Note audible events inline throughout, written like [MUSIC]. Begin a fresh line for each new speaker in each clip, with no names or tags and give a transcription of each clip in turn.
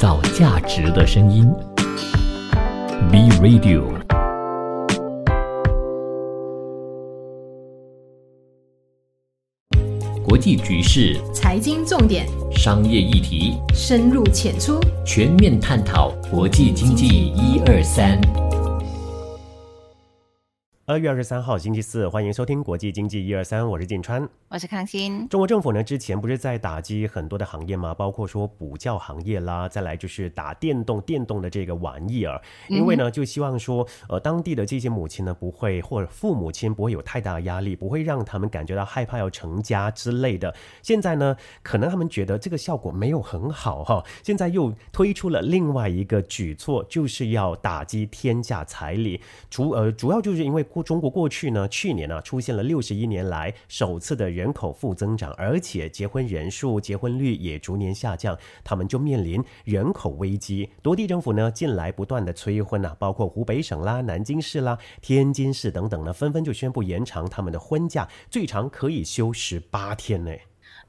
造价值的声音。B Radio。国际局势、
财经重点、
商业议题，
深入浅出，
全面探讨国际经济一二三。
二月二十三号星期四，欢迎收听国际经济一二三，我是晋川。
我是康欣。
中国政府呢，之前不是在打击很多的行业吗？包括说补教行业啦，再来就是打电动电动的这个玩意儿。因为呢，就希望说，呃，当地的这些母亲呢，不会或者父母亲不会有太大的压力，不会让他们感觉到害怕要成家之类的。现在呢，可能他们觉得这个效果没有很好哈，现在又推出了另外一个举措，就是要打击天价彩礼。主呃，主要就是因为过中国过去呢，去年呢，出现了六十一年来首次的。人口负增长，而且结婚人数、结婚率也逐年下降，他们就面临人口危机。多地政府呢，近来不断的催婚啊，包括湖北省啦、南京市啦、天津市等等呢，纷纷就宣布延长他们的婚假，最长可以休十八天呢。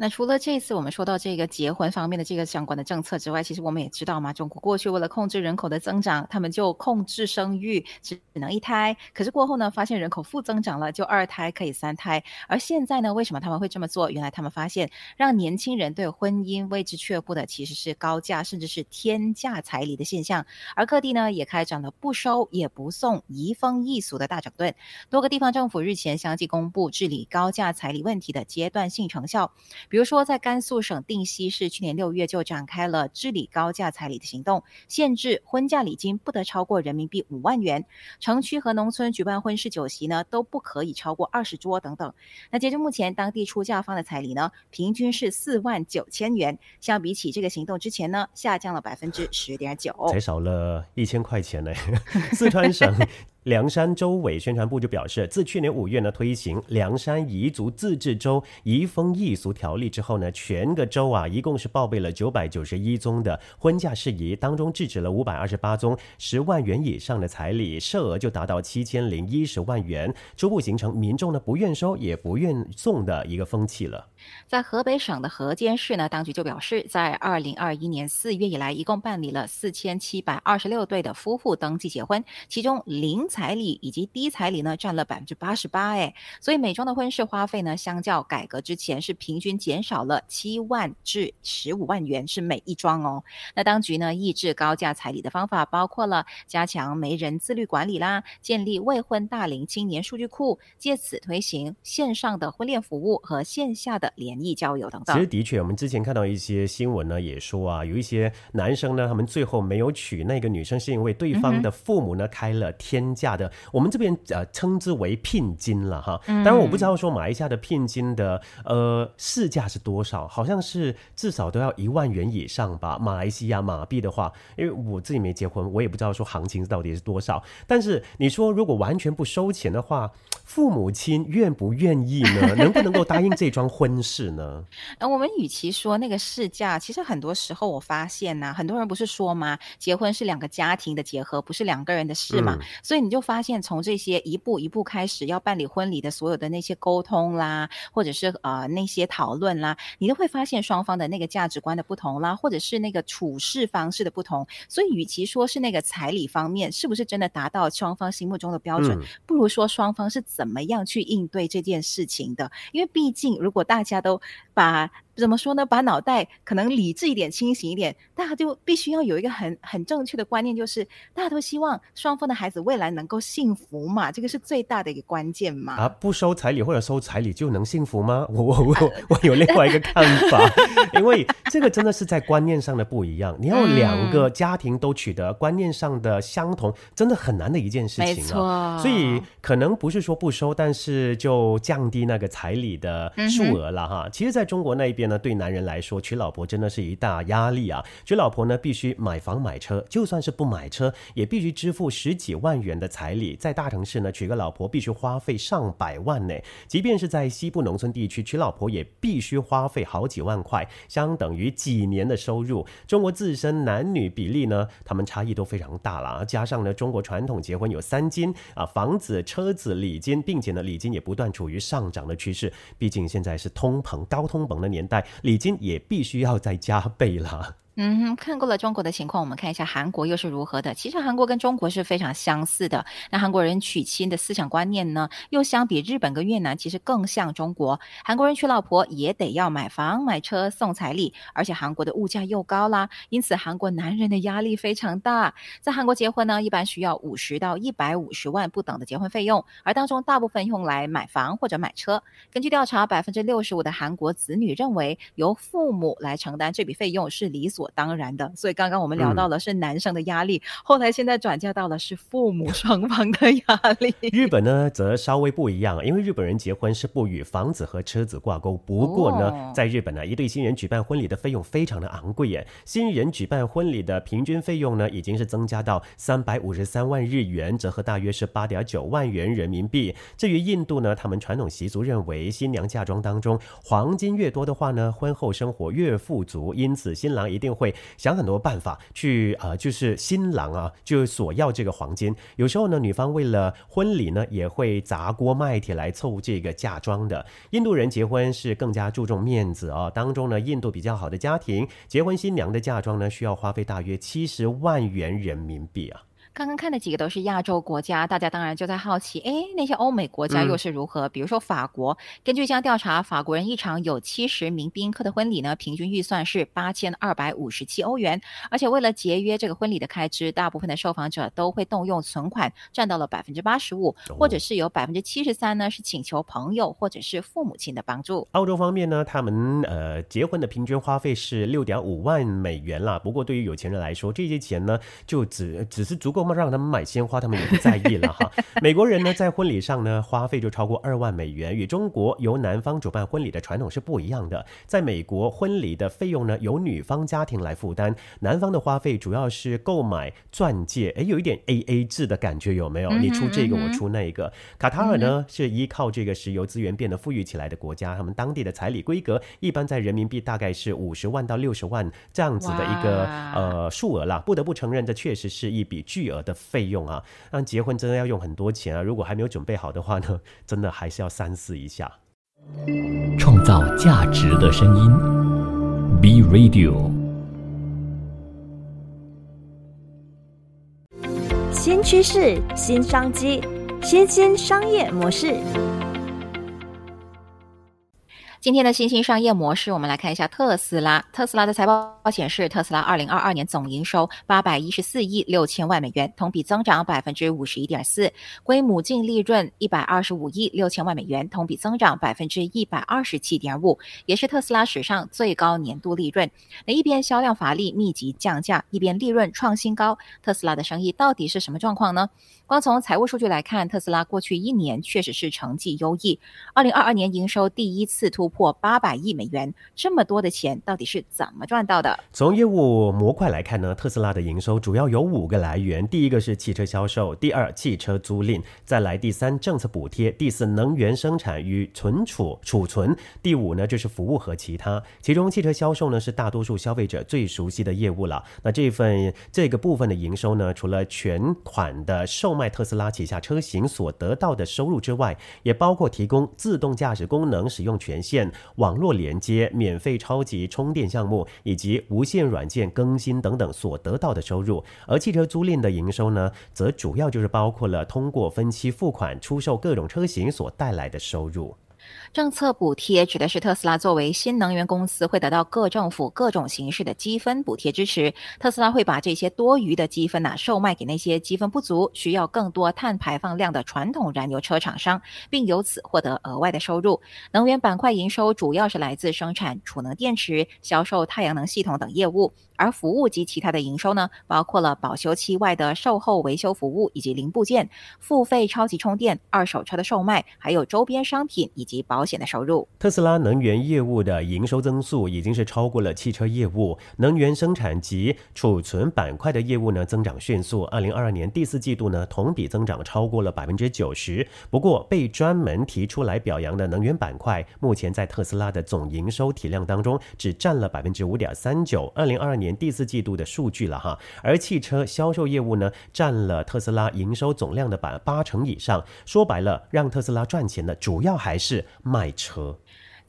那除了这次我们说到这个结婚方面的这个相关的政策之外，其实我们也知道嘛，中国过去为了控制人口的增长，他们就控制生育，只能一胎。可是过后呢，发现人口负增长了，就二胎可以三胎。而现在呢，为什么他们会这么做？原来他们发现，让年轻人对婚姻为之却步的，其实是高价甚至是天价彩礼的现象。而各地呢，也开展了不收也不送、移风易俗的大整顿。多个地方政府日前相继公布治理高价彩礼问题的阶段性成效。比如说，在甘肃省定西市，去年六月就展开了治理高价彩礼的行动，限制婚嫁礼金不得超过人民币五万元，城区和农村举办婚事酒席呢都不可以超过二十桌等等。那截至目前，当地出价方的彩礼呢，平均是四万九千元，相比起这个行动之前呢，下降了百分之十点九，
才少了一千块钱呢。[LAUGHS] 四川省。凉山州委宣传部就表示，自去年五月呢推行凉山彝族自治州移风易俗条例之后呢，全个州啊一共是报备了九百九十一宗的婚嫁事宜，当中制止了五百二十八宗十万元以上的彩礼，涉额就达到七千零一十万元，初步形成民众呢不愿收也不愿送的一个风气了。
在河北省的河间市呢，当局就表示，在二零二一年四月以来，一共办理了四千七百二十六对的夫妇登记结婚，其中零。彩礼以及低彩礼呢，占了百分之八十八，哎，所以每桩的婚事花费呢，相较改革之前是平均减少了七万至十五万元，是每一桩哦。那当局呢，抑制高价彩礼的方法包括了加强媒人自律管理啦，建立未婚大龄青年数据库，借此推行线上的婚恋服务和线下的联谊交友等等。
其实的确，我们之前看到一些新闻呢，也说啊，有一些男生呢，他们最后没有娶那个女生，是因为对方的父母呢开了天。价的，我们这边呃称之为聘金了哈。当然我不知道说马来西亚的聘金的呃市价是多少，好像是至少都要一万元以上吧。马来西亚马币的话，因为我自己没结婚，我也不知道说行情到底是多少。但是你说如果完全不收钱的话，父母亲愿不愿意呢？能不能够答应这桩婚事呢？
呃，我们与其说那个市价，其实很多时候我发现呢，很多人不是说吗？结婚是两个家庭的结合，不是两个人的事嘛。所以你。就发现从这些一步一步开始要办理婚礼的所有的那些沟通啦，或者是呃那些讨论啦，你都会发现双方的那个价值观的不同啦，或者是那个处事方式的不同。所以，与其说是那个彩礼方面是不是真的达到双方心目中的标准，不如说双方是怎么样去应对这件事情的。因为毕竟，如果大家家都把怎么说呢？把脑袋可能理智一点、清醒一点，大家就必须要有一个很很正确的观念，就是大家都希望双方的孩子未来能够幸福嘛，这个是最大的一个关键嘛。
啊，不收彩礼或者收彩礼就能幸福吗？[LAUGHS] 我我我我有另外一个看法，[LAUGHS] 因为这个真的是在观念上的不一样。你要两个家庭都取得观念上的相同，真的很难的一件事情啊。所以可能不是说不收，但是就降低那个彩礼的数额了哈。其实，在中国那一边。那对男人来说，娶老婆真的是一大压力啊！娶老婆呢，必须买房买车，就算是不买车，也必须支付十几万元的彩礼。在大城市呢，娶个老婆必须花费上百万呢。即便是在西部农村地区，娶老婆也必须花费好几万块，相等于几年的收入。中国自身男女比例呢，他们差异都非常大了。加上呢，中国传统结婚有三金啊，房子、车子、礼金，并且呢，礼金也不断处于上涨的趋势。毕竟现在是通膨、高通膨的年。代礼金也必须要再加倍了。
嗯哼，看过了中国的情况，我们看一下韩国又是如何的。其实韩国跟中国是非常相似的。那韩国人娶亲的思想观念呢，又相比日本跟越南，其实更像中国。韩国人娶老婆也得要买房、买车、送彩礼，而且韩国的物价又高啦，因此韩国男人的压力非常大。在韩国结婚呢，一般需要五十到一百五十万不等的结婚费用，而当中大部分用来买房或者买车。根据调查，百分之六十五的韩国子女认为，由父母来承担这笔费用是理所。所当然的，所以刚刚我们聊到了是男生的压力，后来现在转嫁到了是父母 [LAUGHS] 双方的压力。
日本呢则稍微不一样，因为日本人结婚是不与房子和车子挂钩。不过呢，在日本呢，一对新人举办婚礼的费用非常的昂贵耶。新人举办婚礼的平均费用呢，已经是增加到三百五十三万日元，折合大约是八点九万元人民币。至于印度呢，他们传统习俗认为，新娘嫁妆当中黄金越多的话呢，婚后生活越富足，因此新郎一定。会想很多办法去啊，就是新郎啊，就索要这个黄金。有时候呢，女方为了婚礼呢，也会砸锅卖铁来凑这个嫁妆的。印度人结婚是更加注重面子啊，当中呢，印度比较好的家庭结婚新娘的嫁妆呢，需要花费大约七十万元人民币啊。
刚刚看的几个都是亚洲国家，大家当然就在好奇，哎，那些欧美国家又是如何？比如说法国，根据一项调查，法国人一场有七十名宾客的婚礼呢，平均预算是八千二百五十七欧元，而且为了节约这个婚礼的开支，大部分的受访者都会动用存款，占到了百分之八十五，或者是有百分之七十三呢是请求朋友或者是父母亲的帮助。
澳洲方面呢，他们呃结婚的平均花费是六点五万美元啦，不过对于有钱人来说，这些钱呢就只只是足够。让他们买鲜花，他们也不在意了哈。[LAUGHS] 美国人呢，在婚礼上呢，花费就超过二万美元，与中国由男方主办婚礼的传统是不一样的。在美国，婚礼的费用呢，由女方家庭来负担，男方的花费主要是购买钻戒，哎，有一点 A A 制的感觉，有没有？你出这个，我出那个。卡塔尔呢，是依靠这个石油资源变得富裕起来的国家，他们当地的彩礼规格一般在人民币大概是五十万到六十万这样子的一个呃数额啦。不得不承认，这确实是一笔巨额。的费用啊，那结婚真的要用很多钱啊！如果还没有准备好的话呢，[LAUGHS] 真的还是要三思一下。
创造价值的声音，B Radio。
新趋势，新商机，新兴商业模式。
今天的新兴商业模式，我们来看一下特斯拉。特斯拉的财报显示，特斯拉二零二二年总营收八百一十四亿六千万美元，同比增长百分之五十一点四；归母净利润一百二十五亿六千万美元，同比增长百分之一百二十七点五，也是特斯拉史上最高年度利润。那一边销量乏力，密集降价，一边利润创新高，特斯拉的生意到底是什么状况呢？光从财务数据来看，特斯拉过去一年确实是成绩优异。二零二二年营收第一次突破八百亿美元，这么多的钱到底是怎么赚到的？
从业务模块来看呢，特斯拉的营收主要有五个来源：第一个是汽车销售，第二汽车租赁，再来第三政策补贴，第四能源生产与存储储存，第五呢就是服务和其他。其中汽车销售呢是大多数消费者最熟悉的业务了。那这份这个部分的营收呢，除了全款的售卖。卖特斯拉旗下车型所得到的收入之外，也包括提供自动驾驶功能使用权限、网络连接、免费超级充电项目以及无线软件更新等等所得到的收入。而汽车租赁的营收呢，则主要就是包括了通过分期付款出售各种车型所带来的收入。
政策补贴指的是特斯拉作为新能源公司会得到各政府各种形式的积分补贴支持。特斯拉会把这些多余的积分呐售卖给那些积分不足、需要更多碳排放量的传统燃油车厂商，并由此获得额外的收入。能源板块营收主要是来自生产储能电池、销售太阳能系统等业务。而服务及其他的营收呢，包括了保修期外的售后维修服务以及零部件、付费超级充电、二手车的售卖，还有周边商品以及保保险的收入。
特斯拉能源业务的营收增速已经是超过了汽车业务，能源生产及储存板块的业务呢增长迅速。二零二二年第四季度呢同比增长超过了百分之九十。不过被专门提出来表扬的能源板块，目前在特斯拉的总营收体量当中只占了百分之五点三九。二零二二年。第四季度的数据了哈，而汽车销售业务呢，占了特斯拉营收总量的百八成以上。说白了，让特斯拉赚钱的主要还是卖车。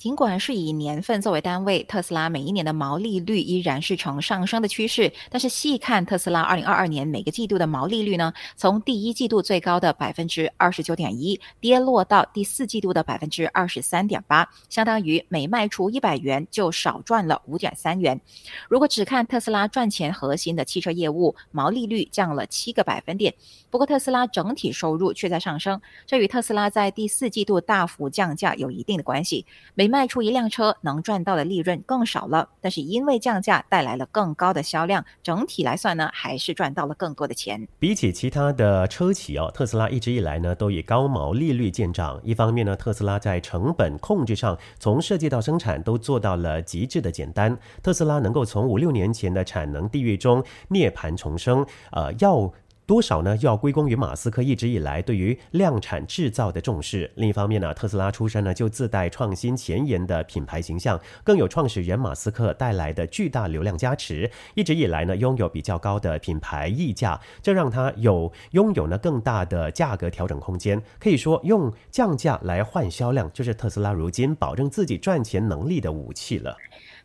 尽管是以年份作为单位，特斯拉每一年的毛利率依然是呈上升的趋势。但是细看特斯拉二零二二年每个季度的毛利率呢，从第一季度最高的百分之二十九点一，跌落到第四季度的百分之二十三点八，相当于每卖出一百元就少赚了五点三元。如果只看特斯拉赚钱核心的汽车业务，毛利率降了七个百分点。不过特斯拉整体收入却在上升，这与特斯拉在第四季度大幅降价有一定的关系。每卖出一辆车，能赚到的利润更少了，但是因为降价带来了更高的销量，整体来算呢，还是赚到了更多的钱。
比起其他的车企哦，特斯拉一直以来呢都以高毛利率见长。一方面呢，特斯拉在成本控制上，从设计到生产都做到了极致的简单。特斯拉能够从五六年前的产能地狱中涅槃重生，呃，要。多少呢？要归功于马斯克一直以来对于量产制造的重视。另一方面呢，特斯拉出身呢就自带创新前沿的品牌形象，更有创始人马斯克带来的巨大流量加持。一直以来呢，拥有比较高的品牌溢价，这让他有拥有呢更大的价格调整空间。可以说，用降价来换销量，就是特斯拉如今保证自己赚钱能力的武器了。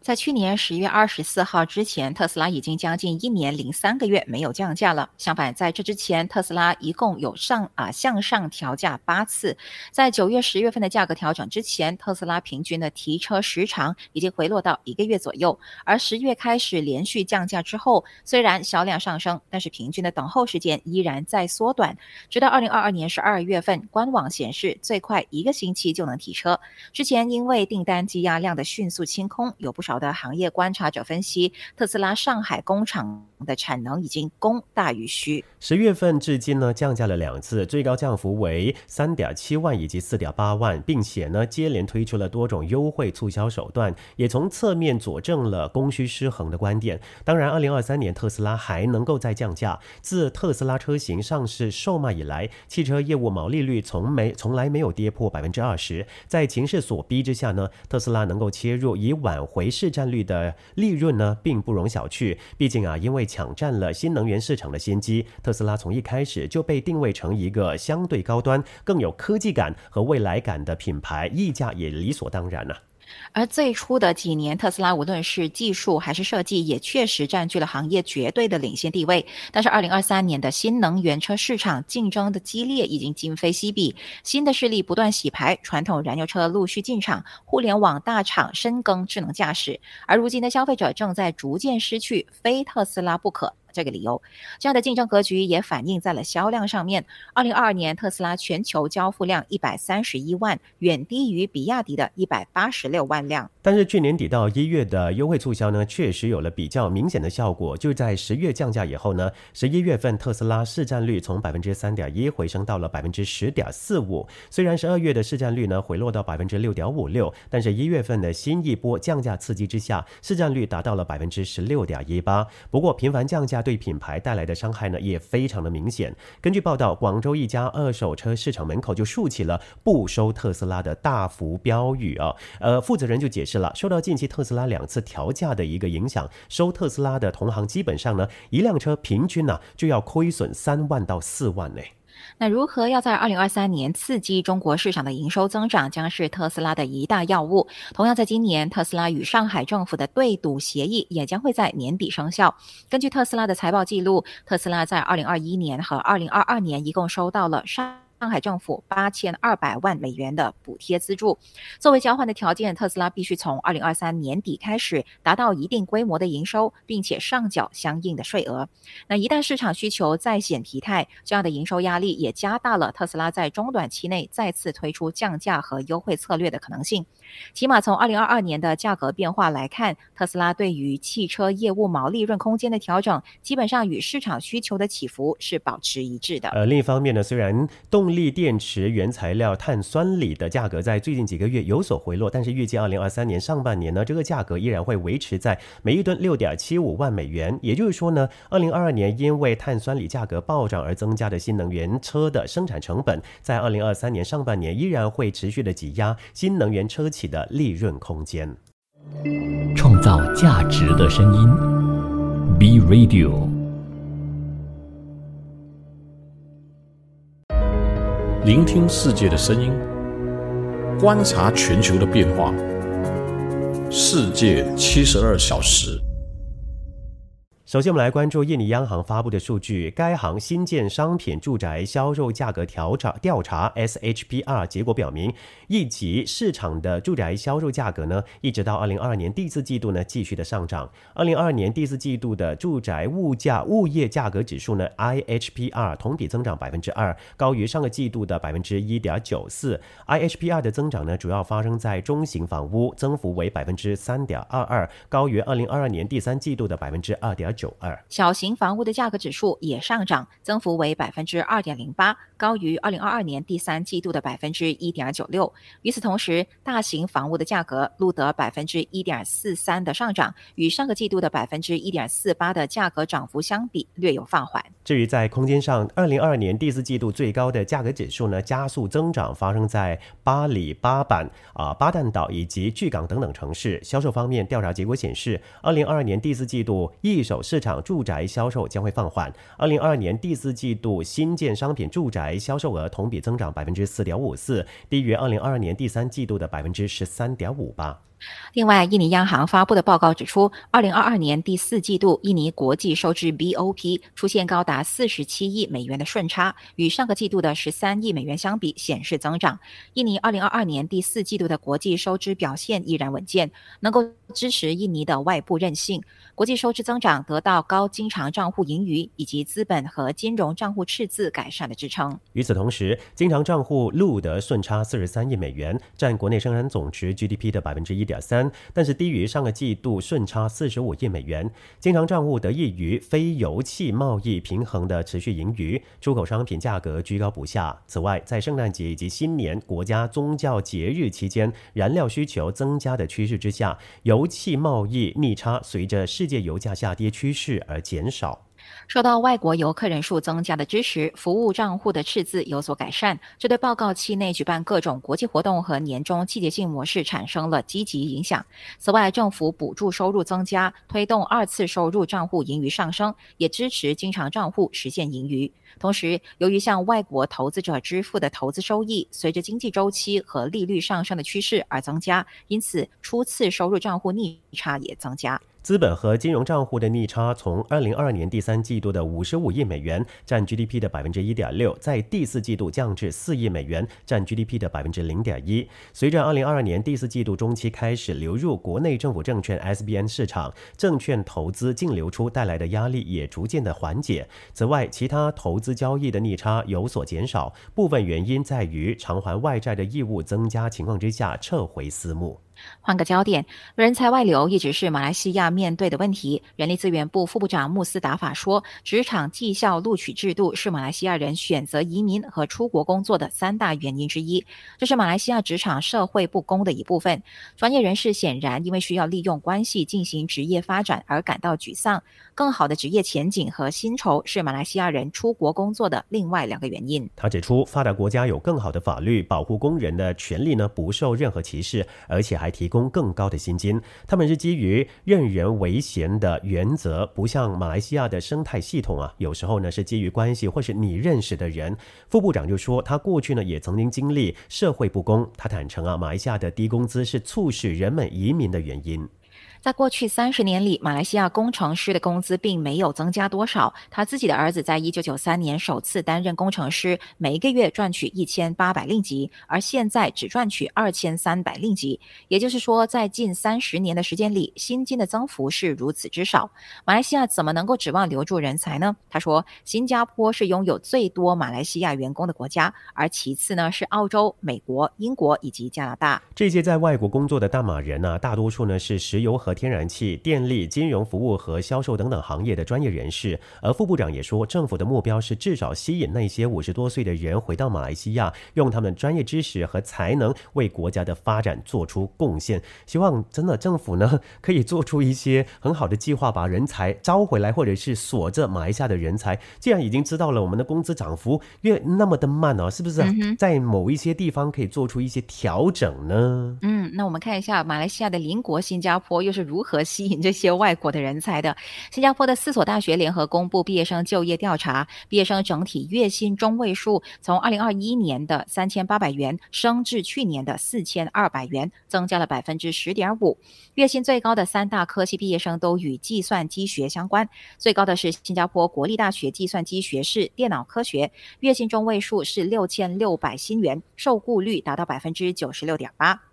在去年十月二十四号之前，特斯拉已经将近一年零三个月没有降价了。相反，在这之前，特斯拉一共有上啊向上调价八次。在九月、十月份的价格调整之前，特斯拉平均的提车时长已经回落到一个月左右。而十月开始连续降价之后，虽然销量上升，但是平均的等候时间依然在缩短。直到二零二二年十二月份，官网显示最快一个星期就能提车。之前因为订单积压量的迅速清空，有不少的行业观察者分析，特斯拉上海工厂的产能已经供大于需。
十月份至今呢，降价了两次，最高降幅为三点七万以及四点八万，并且呢，接连推出了多种优惠促销手段，也从侧面佐证了供需失衡的观点。当然，二零二三年特斯拉还能够再降价。自特斯拉车型上市售卖以来，汽车业务毛利率从没从来没有跌破百分之二十。在情势所逼之下呢，特斯拉能够切入以挽回。市占率的利润呢，并不容小觑。毕竟啊，因为抢占了新能源市场的先机，特斯拉从一开始就被定位成一个相对高端、更有科技感和未来感的品牌，溢价也理所当然了。
而最初的几年，特斯拉无论是技术还是设计，也确实占据了行业绝对的领先地位。但是，二零二三年的新能源车市场竞争的激烈已经今非昔比，新的势力不断洗牌，传统燃油车陆续进场，互联网大厂深耕智能驾驶，而如今的消费者正在逐渐失去非特斯拉不可。这个理由，这样的竞争格局也反映在了销量上面。二零二二年，特斯拉全球交付量一百三十一万，远低于比亚迪的一百八十六万辆。
但是去年底到一月的优惠促销呢，确实有了比较明显的效果。就在十月降价以后呢，十一月份特斯拉市占率从百分之三点一回升到了百分之十点四五。虽然十二月的市占率呢回落到百分之六点五六，但是一月份的新一波降价刺激之下，市占率达到了百分之十六点一八。不过频繁降价。对品牌带来的伤害呢，也非常的明显。根据报道，广州一家二手车市场门口就竖起了不收特斯拉的大幅标语啊。呃，负责人就解释了，受到近期特斯拉两次调价的一个影响，收特斯拉的同行基本上呢，一辆车平均呢就要亏损三万到四万呢。
那如何要在二零二三年刺激中国市场的营收增长，将是特斯拉的一大要务。同样，在今年，特斯拉与上海政府的对赌协议也将会在年底生效。根据特斯拉的财报记录，特斯拉在二零二一年和二零二二年一共收到了上。上海政府八千二百万美元的补贴资助，作为交换的条件，特斯拉必须从二零二三年底开始达到一定规模的营收，并且上缴相应的税额。那一旦市场需求再显疲态，这样的营收压力也加大了特斯拉在中短期内再次推出降价和优惠策略的可能性。起码从二零二二年的价格变化来看，特斯拉对于汽车业务毛利润空间的调整，基本上与市场需求的起伏是保持一致的。
呃，另一方面呢，虽然动动力电池原材料碳酸锂的价格在最近几个月有所回落，但是预计二零二三年上半年呢，这个价格依然会维持在每一吨六点七五万美元。也就是说呢，二零二二年因为碳酸锂价格暴涨而增加的新能源车的生产成本，在二零二三年上半年依然会持续的挤压新能源车。企的利润空间，
创造价值的声音，B Radio，
聆听世界的声音观察全球的变化。世界七十二小时
首先，我们来关注印尼央行发布的数据。该行新建商品住宅销售价格调查调查 （SHPR） 结果表明，一级市场的住宅销售价格呢，一直到二零二二年第四季度呢，继续的上涨。二零二二年第四季度的住宅物价物业价格指数呢 （IHPR） 同比增长百分之二，高于上个季度的百分之一点九四。IHPR 的增长呢，主要发生在中型房屋，增幅为百分之三点二二，高于二零二二年第三季度的百分之二点。九二，
小型房屋的价格指数也上涨，增幅为百分之二点零八，高于二零二二年第三季度的百分之一点九六。与此同时，大型房屋的价格录得百分之一点四三的上涨，与上个季度的百分之一点四八的价格涨幅相比，略有放缓。
至于在空间上，二零二二年第四季度最高的价格指数呢，加速增长发生在巴里、巴板、啊巴旦岛以及巨港等等城市。销售方面，调查结果显示，二零二二年第四季度一手。市场住宅销售将会放缓。二零二二年第四季度新建商品住宅销售额同比增长百分之四点五四，低于二零二二年第三季度的百分之十三点五八。
另外，印尼央行发布的报告指出，二零二二年第四季度印尼国际收支 BOP 出现高达四十七亿美元的顺差，与上个季度的十三亿美元相比显示增长。印尼二零二二年第四季度的国际收支表现依然稳健，能够支持印尼的外部韧性。国际收支增长得到高经常账户盈余以及资本和金融账户赤字改善的支撑。
与此同时，经常账户录得顺差四十三亿美元，占国内生产总值 GDP 的百分之一。点三，但是低于上个季度顺差四十五亿美元。经常账户得益于非油气贸易平衡的持续盈余，出口商品价格居高不下。此外，在圣诞节以及新年国家宗教节日期间，燃料需求增加的趋势之下，油气贸易逆差随着世界油价下跌趋势而减少。
受到外国游客人数增加的支持，服务账户的赤字有所改善，这对报告期内举办各种国际活动和年终季节性模式产生了积极影响。此外，政府补助收入增加，推动二次收入账户盈余上升，也支持经常账户实现盈余。同时，由于向外国投资者支付的投资收益随着经济周期和利率上升的趋势而增加，因此初次收入账户逆差也增加。
资本和金融账户的逆差从二零二二年第三季度的五十五亿美元，占 GDP 的百分之一点六，在第四季度降至四亿美元，占 GDP 的百分之零点一。随着二零二二年第四季度中期开始流入国内政府证券 SBN 市场，证券投资净流出带来的压力也逐渐的缓解。此外，其他投资交易的逆差有所减少，部分原因在于偿还外债的义务增加情况之下撤回私募。
换个焦点，人才外流一直是马来西亚面对的问题。人力资源部副部长穆斯达法说，职场绩效录取制度是马来西亚人选择移民和出国工作的三大原因之一，这是马来西亚职场社会不公的一部分。专业人士显然因为需要利用关系进行职业发展而感到沮丧。更好的职业前景和薪酬是马来西亚人出国工作的另外两个原因。
他指出，发达国家有更好的法律保护工人的权利呢，不受任何歧视，而且还。提供更高的薪金，他们是基于任人唯贤的原则，不像马来西亚的生态系统啊，有时候呢是基于关系或是你认识的人。副部长就说，他过去呢也曾经经历社会不公，他坦诚啊，马来西亚的低工资是促使人们移民的原因。
在过去三十年里，马来西亚工程师的工资并没有增加多少。他自己的儿子在一九九三年首次担任工程师，每个月赚取一千八百令吉，而现在只赚取二千三百令吉。也就是说，在近三十年的时间里，薪金的增幅是如此之少。马来西亚怎么能够指望留住人才呢？他说，新加坡是拥有最多马来西亚员工的国家，而其次呢是澳洲、美国、英国以及加拿大。
这些在外国工作的大马人呢，大多数呢是石油和。天然气、电力、金融服务和销售等等行业的专业人士，而副部长也说，政府的目标是至少吸引那些五十多岁的人回到马来西亚，用他们专业知识和才能为国家的发展做出贡献。希望真的政府呢可以做出一些很好的计划，把人才招回来，或者是锁着马来西亚的人才。既然已经知道了我们的工资涨幅越那么的慢呢，是不是在某一些地方可以做出一些调整呢？
嗯，那我们看一下马来西亚的邻国新加坡又是。是如何吸引这些外国的人才的。新加坡的四所大学联合公布毕业生就业调查，毕业生整体月薪中位数从二零二一年的三千八百元升至去年的四千二百元，增加了百分之十点五。月薪最高的三大科系毕业生都与计算机学相关，最高的是新加坡国立大学计算机学士电脑科学，月薪中位数是六千六百新元，受雇率达到百分之九十六点八。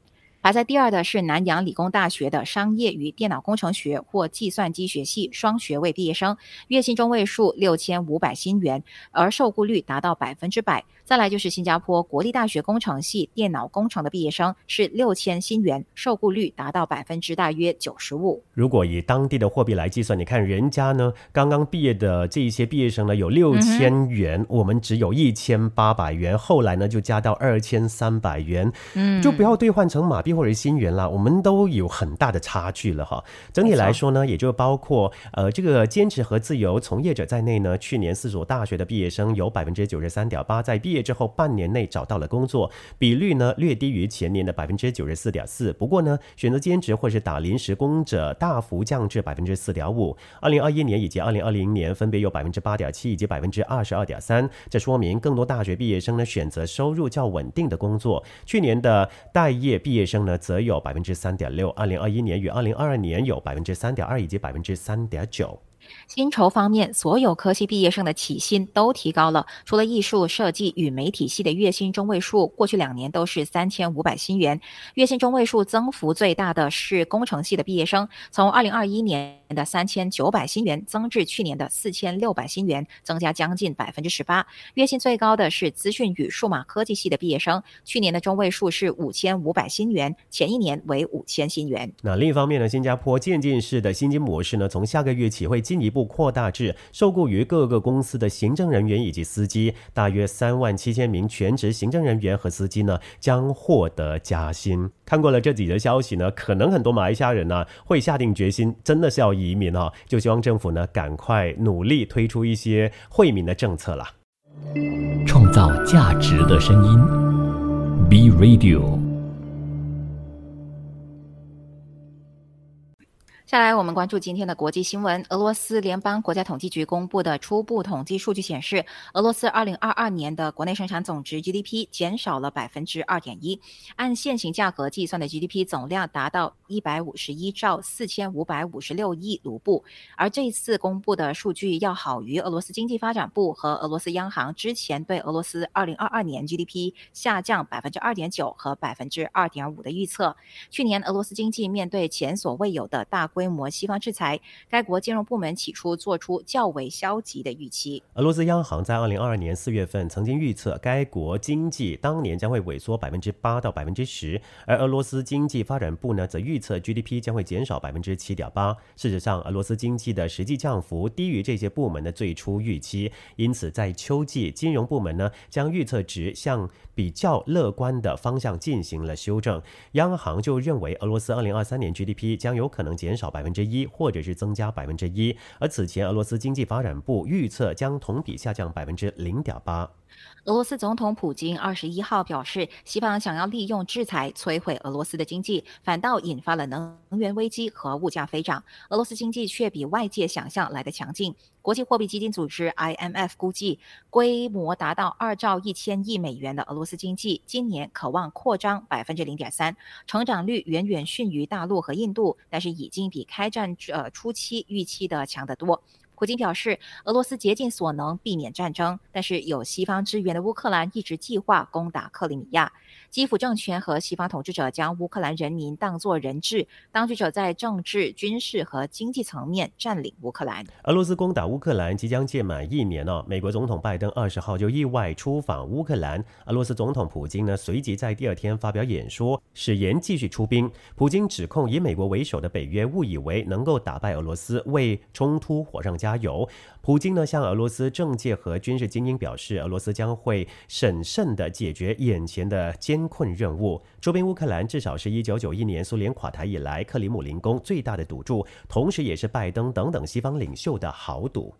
排在第二的是南洋理工大学的商业与电脑工程学或计算机学系双学位毕业生，月薪中位数六千五百新元，而受雇率达到百分之百。再来就是新加坡国立大学工程系电脑工程的毕业生是六千新元，受雇率达到百分之大约九十五。
如果以当地的货币来计算，你看人家呢刚刚毕业的这一些毕业生呢有六千元，我们只有一千八百元，后来呢就加到二千三百元，嗯，就不要兑换成马币。或者新元啦，我们都有很大的差距了哈。整体来说呢，也就包括呃这个兼职和自由从业者在内呢，去年四所大学的毕业生有百分之九十三点八，在毕业之后半年内找到了工作，比率呢略低于前年的百分之九十四点四。不过呢，选择兼职或是打临时工者大幅降至百分之四点五。二零二一年以及二零二零年分别有百分之八点七以及百分之二十二点三。这说明更多大学毕业生呢选择收入较稳定的工作。去年的待业毕业生。呢，则有百分之三点六，二零二一年与二零二二年有百分之三点二以及百分之三点九。
薪酬方面，所有科系毕业生的起薪都提高了。除了艺术设计与媒体系的月薪中位数，过去两年都是三千五百新元。月薪中位数增幅最大的是工程系的毕业生，从二零二一年的三千九百新元增至去年的四千六百新元，增加将近百分之十八。月薪最高的是资讯与数码科技系的毕业生，去年的中位数是五千五百新元，前一年为五千新元。
那另一方面呢，新加坡渐进式的薪金模式呢，从下个月起会进。一步扩大至受雇于各个公司的行政人员以及司机，大约三万七千名全职行政人员和司机呢将获得加薪。看过了这几则消息呢，可能很多马来西亚人呢会下定决心，真的是要移民啊！就希望政府呢赶快努力推出一些惠民的政策了。
创造价值的声音，be Radio。
下来，我们关注今天的国际新闻。俄罗斯联邦国家统计局公布的初步统计数据显示，俄罗斯2022年的国内生产总值 GDP 减少了百分之二点一，按现行价格计算的 GDP 总量达到一百五十一兆四千五百五十六亿卢布。而这次公布的数据要好于俄罗斯经济发展部和俄罗斯央行之前对俄罗斯2022年 GDP 下降百分之二点九和百分之二点五的预测。去年俄罗斯经济面对前所未有的大规规模西方制裁，该国金融部门起初做出较为消极的预期。
俄罗斯央行在二零二二年四月份曾经预测该国经济当年将会萎缩百分之八到百分之十，而俄罗斯经济发展部呢则预测 GDP 将会减少百分之七点八。事实上，俄罗斯经济的实际降幅低于这些部门的最初预期，因此在秋季，金融部门呢将预测值向比较乐观的方向进行了修正。央行就认为，俄罗斯二零二三年 GDP 将有可能减少。到百分之一，或者是增加百分之一，而此前俄罗斯经济发展部预测将同比下降百分之零点八。
俄罗斯总统普京二十一号表示，西方想要利用制裁摧毁俄罗斯的经济，反倒引发了能源危机和物价飞涨。俄罗斯经济却比外界想象来的强劲。国际货币基金组织 IMF 估计，规模达到二兆一千亿美元的俄罗斯经济，今年渴望扩张百分之零点三，成长率远远逊于大陆和印度，但是已经比开战呃初期预期的强得多。普京表示，俄罗斯竭尽所能避免战争，但是有西方支援的乌克兰一直计划攻打克里米亚。基辅政权和西方统治者将乌克兰人民当作人质，当局者在政治、军事和经济层面占领乌克兰。
俄罗斯攻打乌克兰即将届满一年了。美国总统拜登二十号就意外出访乌克兰，俄罗斯总统普京呢随即在第二天发表演说，誓言继续出兵。普京指控以美国为首的北约误以为能够打败俄罗斯，为冲突火上加加油。普京呢向俄罗斯政界和军事精英表示，俄罗斯将会审慎地解决眼前的艰。困任务，周边乌克兰至少是一九九一年苏联垮台以来克里姆林宫最大的赌注，同时也是拜登等等西方领袖的豪赌。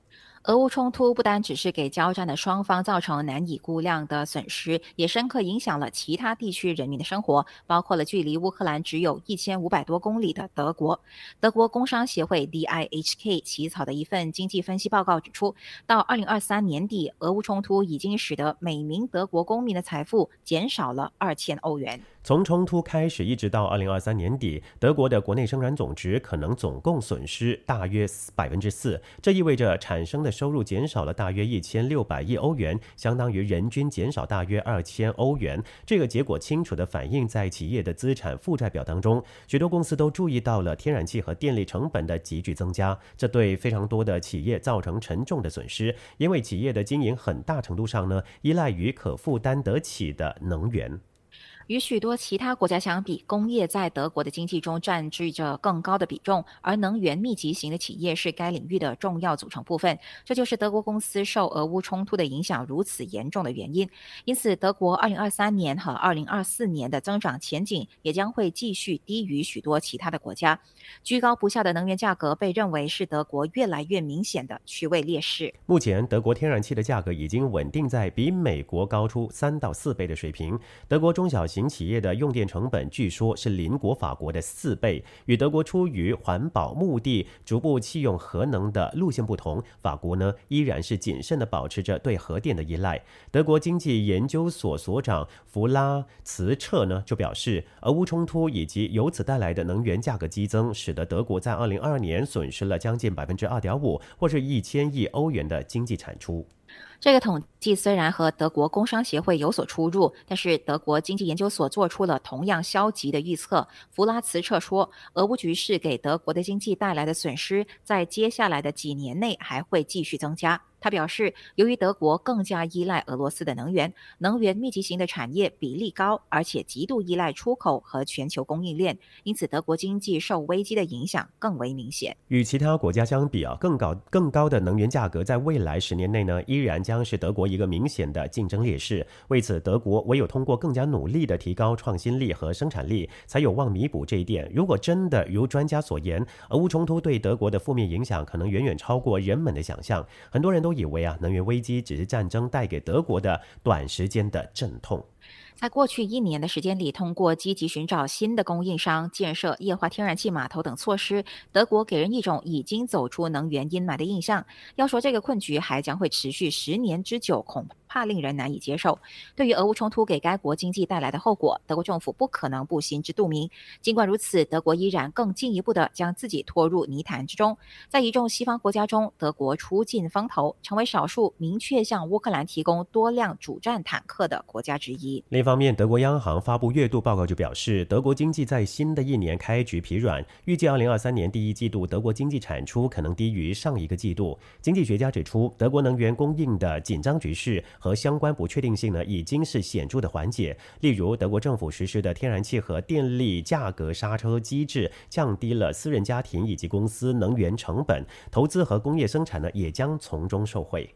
俄乌冲突不单只是给交战的双方造成难以估量的损失，也深刻影响了其他地区人民的生活，包括了距离乌克兰只有一千五百多公里的德国。德国工商协会 DIHK 起草的一份经济分析报告指出，到二零二三年底，俄乌冲突已经使得每名德国公民的财富减少了二千欧元。
从冲突开始一直到二零二三年底，德国的国内生产总值可能总共损失大约百分之四，这意味着产生的收入减少了大约一千六百亿欧元，相当于人均减少大约二千欧元。这个结果清楚地反映在企业的资产负债表当中，许多公司都注意到了天然气和电力成本的急剧增加，这对非常多的企业造成沉重的损失，因为企业的经营很大程度上呢依赖于可负担得起的能源。
与许多其他国家相比，工业在德国的经济中占据着更高的比重，而能源密集型的企业是该领域的重要组成部分。这就是德国公司受俄乌冲突的影响如此严重的原因。因此，德国2023年和2024年的增长前景也将会继续低于许多其他的国家。居高不下的能源价格被认为是德国越来越明显的区位劣势。
目前，德国天然气的价格已经稳定在比美国高出三到四倍的水平。德国中小型企业的用电成本据说是邻国法国的四倍。与德国出于环保目的逐步弃用核能的路线不同，法国呢依然是谨慎地保持着对核电的依赖。德国经济研究所所长弗拉茨彻呢就表示，俄乌冲突以及由此带来的能源价格激增，使得德国在二零二二年损失了将近百分之二点五，或是一千亿欧元的经济产出。
这个统计虽然和德国工商协会有所出入，但是德国经济研究所做出了同样消极的预测。弗拉茨彻说，俄乌局势给德国的经济带来的损失，在接下来的几年内还会继续增加。他表示，由于德国更加依赖俄罗斯的能源，能源密集型的产业比例高，而且极度依赖出口和全球供应链，因此德国经济受危机的影响更为明显。
与其他国家相比啊，更高更高的能源价格在未来十年内呢，依然将是德国一个明显的竞争劣势。为此，德国唯有通过更加努力的提高创新力和生产力，才有望弥补这一点。如果真的如专家所言，俄乌冲突对德国的负面影响可能远远超过人们的想象，很多人都。以为啊，能源危机只是战争带给德国的短时间的阵痛。
在过去一年的时间里，通过积极寻找新的供应商、建设液化天然气码头等措施，德国给人一种已经走出能源阴霾的印象。要说这个困局还将会持续十年之久，恐。怕令人难以接受。对于俄乌冲突给该国经济带来的后果，德国政府不可能不心知肚明。尽管如此，德国依然更进一步地将自己拖入泥潭之中。在一众西方国家中，德国出尽风头，成为少数明确向乌克兰提供多辆主战坦克的国家之一。
另一方面，德国央行发布月度报告就表示，德国经济在新的一年开局疲软，预计2023年第一季度德国经济产出可能低于上一个季度。经济学家指出，德国能源供应的紧张局势。和相关不确定性呢，已经是显著的缓解。例如，德国政府实施的天然气和电力价格刹车机制，降低了私人家庭以及公司能源成本，投资和工业生产呢，也将从中受惠。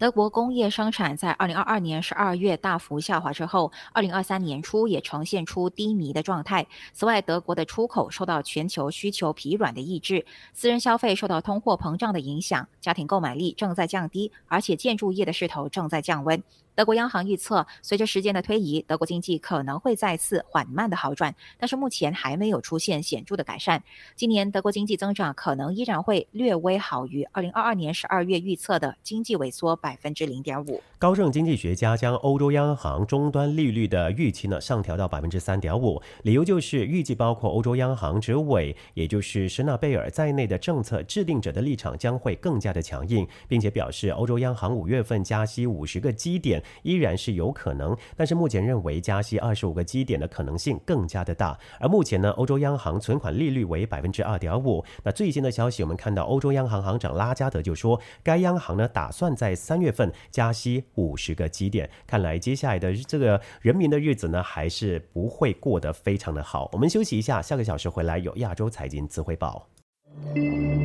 德国工业生产在二零二二年十二月大幅下滑之后，二零二三年初也呈现出低迷的状态。此外，德国的出口受到全球需求疲软的抑制，私人消费受到通货膨胀的影响，家庭购买力正在降低，而且建筑业的势头正在降温。德国央行预测，随着时间的推移，德国经济可能会再次缓慢的好转，但是目前还没有出现显著的改善。今年德国经济增长可能依然会略微好于2022年12月预测的经济萎缩百分之零点五。
高盛经济学家将欧洲央行终端利率的预期呢上调到百分之三点五，理由就是预计包括欧洲央行执委，也就是施纳贝尔在内的政策制定者的立场将会更加的强硬，并且表示欧洲央行五月份加息五十个基点。依然是有可能，但是目前认为加息二十五个基点的可能性更加的大。而目前呢，欧洲央行存款利率为百分之二点五。那最新的消息，我们看到欧洲央行行长拉加德就说，该央行呢打算在三月份加息五十个基点。看来接下来的这个人民的日子呢，还是不会过得非常的好。我们休息一下，下个小时回来有亚洲财经资汇报，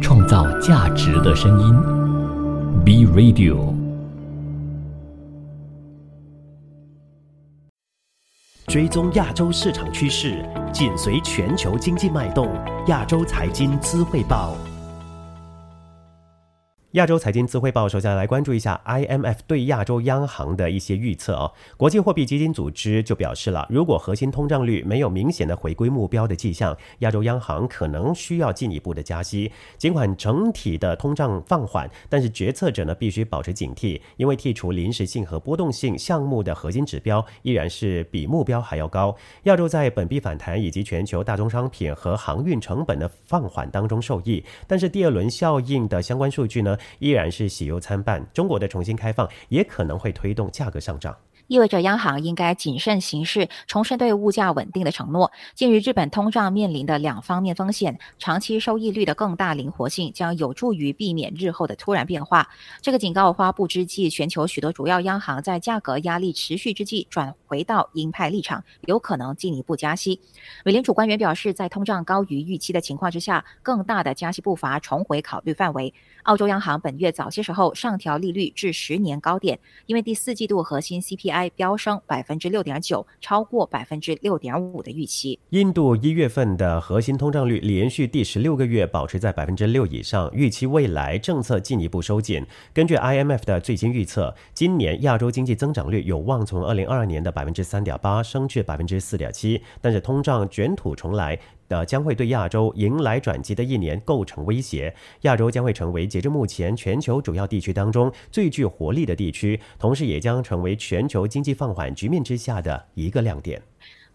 创造价值的声音，B Radio。
追踪亚洲市场趋势，紧随全球经济脉动。亚洲财经资汇报。
亚洲财经资汇报，首先来关注一下 IMF 对亚洲央行的一些预测哦。国际货币基金组织就表示了，如果核心通胀率没有明显的回归目标的迹象，亚洲央行可能需要进一步的加息。尽管整体的通胀放缓，但是决策者呢必须保持警惕，因为剔除临时性和波动性项目的核心指标依然是比目标还要高。亚洲在本币反弹以及全球大宗商品和航运成本的放缓当中受益，但是第二轮效应的相关数据呢？依然是喜忧参半，中国的重新开放也可能会推动价格上涨。
意味着央行应该谨慎行事，重申对物价稳定的承诺。鉴于日本通胀面临的两方面风险，长期收益率的更大灵活性将有助于避免日后的突然变化。这个警告发布之际，全球许多主要央行在价格压力持续之际转回到鹰派立场，有可能进一步加息。美联储官员表示，在通胀高于预期的情况之下，更大的加息步伐重回考虑范围。澳洲央行本月早些时候上调利率至十年高点，因为第四季度核心 CPI 飙升百分之六点九，超过百分之六点五的预期。
印度一月份的核心通胀率连续第十六个月保持在百分之六以上，预期未来政策进一步收紧。根据 IMF 的最新预测，今年亚洲经济增长率有望从二零二二年的百分之三点八升至百分之四点七，但是通胀卷土重来。的将会对亚洲迎来转机的一年构成威胁。亚洲将会成为截至目前全球主要地区当中最具活力的地区，同时也将成为全球经济放缓局面之下的一个亮点。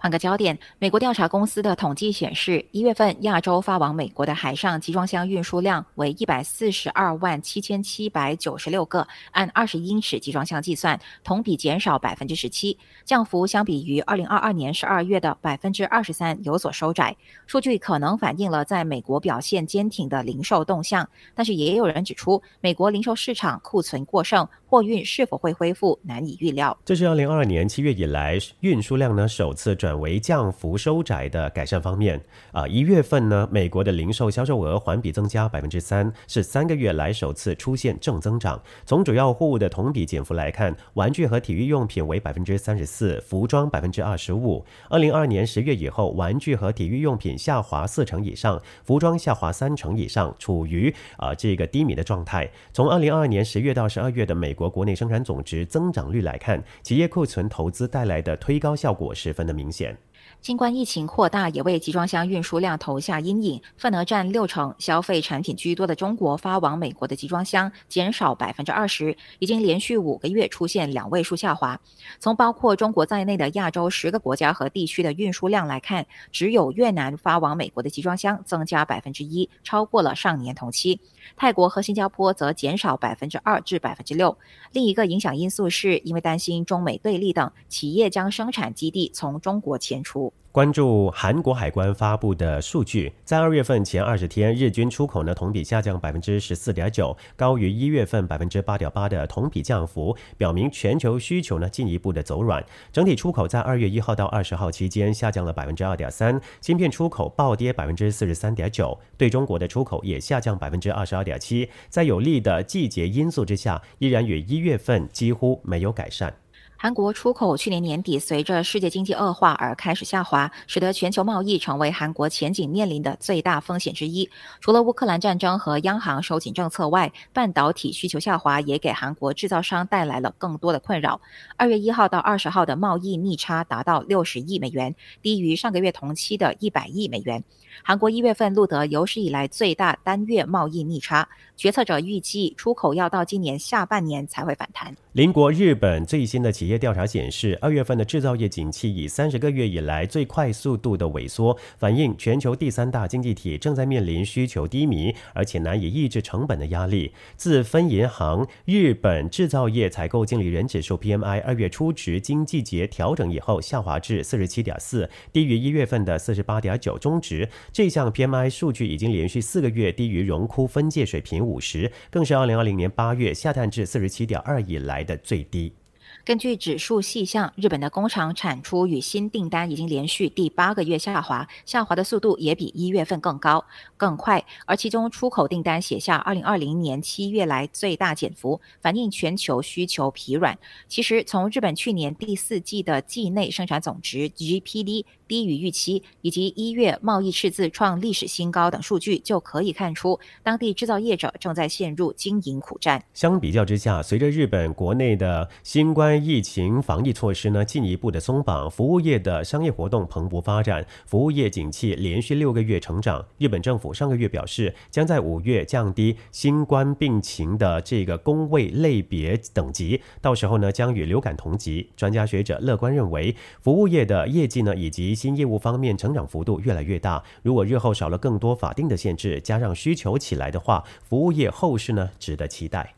换个焦点，美国调查公司的统计显示，一月份亚洲发往美国的海上集装箱运输量为一百四十二万七千七百九十六个，按二十英尺集装箱计算，同比减少百分之十七，降幅相比于二零二二年十二月的百分之二十三有所收窄。数据可能反映了在美国表现坚挺的零售动向，但是也有人指出，美国零售市场库存过剩，货运是否会恢复难以预料。
这是二零二二年七月以来运输量呢首次转。为降幅收窄的改善方面，啊，一月份呢，美国的零售销售额环比增加百分之三，是三个月来首次出现正增长。从主要货物的同比减幅来看，玩具和体育用品为百分之三十四，服装百分之二十五。二零二二年十月以后，玩具和体育用品下滑四成以上，服装下滑三成以上，处于啊这个低迷的状态。从二零二二年十月到十二月的美国国内生产总值增长率来看，企业库存投资带来的推高效果十分的明显。见。
新冠疫情扩大也为集装箱运输量投下阴影，份额占六成、消费产品居多的中国发往美国的集装箱减少百分之二十，已经连续五个月出现两位数下滑。从包括中国在内的亚洲十个国家和地区的运输量来看，只有越南发往美国的集装箱增加百分之一，超过了上年同期。泰国和新加坡则减少百分之二至百分之六。另一个影响因素是因为担心中美对立等，企业将生产基地从中国迁出。
关注韩国海关发布的数据，在二月份前二十天，日均出口呢同比下降百分之十四点九，高于一月份百分之八点八的同比降幅，表明全球需求呢进一步的走软。整体出口在二月一号到二十号期间下降了百分之二点三，芯片出口暴跌百分之四十三点九，对中国的出口也下降百分之二十二点七，在有利的季节因素之下，依然与一月份几乎没有改善。
韩国出口去年年底随着世界经济恶化而开始下滑，使得全球贸易成为韩国前景面临的最大风险之一。除了乌克兰战争和央行收紧政策外，半导体需求下滑也给韩国制造商带来了更多的困扰。二月一号到二十号的贸易逆差达到六十亿美元，低于上个月同期的一百亿美元。韩国一月份录得有史以来最大单月贸易逆差，决策者预计出口要到今年下半年才会反弹。
邻国日本最新的企业调查显示，二月份的制造业景气以三十个月以来最快速度的萎缩，反映全球第三大经济体正在面临需求低迷，而且难以抑制成本的压力。自分银行日本制造业采购经理人指数 PMI 二月初值经季节调整以后下滑至四十七点四，低于一月份的四十八点九中值。这项 PMI 数据已经连续四个月低于荣枯分界水平五十，更是二零二零年八月下探至四十七点二以来。的最低。
根据指数细项，日本的工厂产出与新订单已经连续第八个月下滑，下滑的速度也比一月份更高、更快。而其中出口订单写下二零二零年七月来最大减幅，反映全球需求疲软。其实，从日本去年第四季的季内生产总值 GPD 低于预期，以及一月贸易赤字创历史新高等数据，就可以看出当地制造业者正在陷入经营苦战。
相比较之下，随着日本国内的新冠疫情防疫措施呢进一步的松绑，服务业的商业活动蓬勃发展，服务业景气连续六个月成长。日本政府上个月表示，将在五月降低新冠病情的这个工位类别等级，到时候呢将与流感同级。专家学者乐观认为，服务业的业绩呢以及新业务方面成长幅度越来越大。如果日后少了更多法定的限制，加上需求起来的话，服务业后市呢值得期待。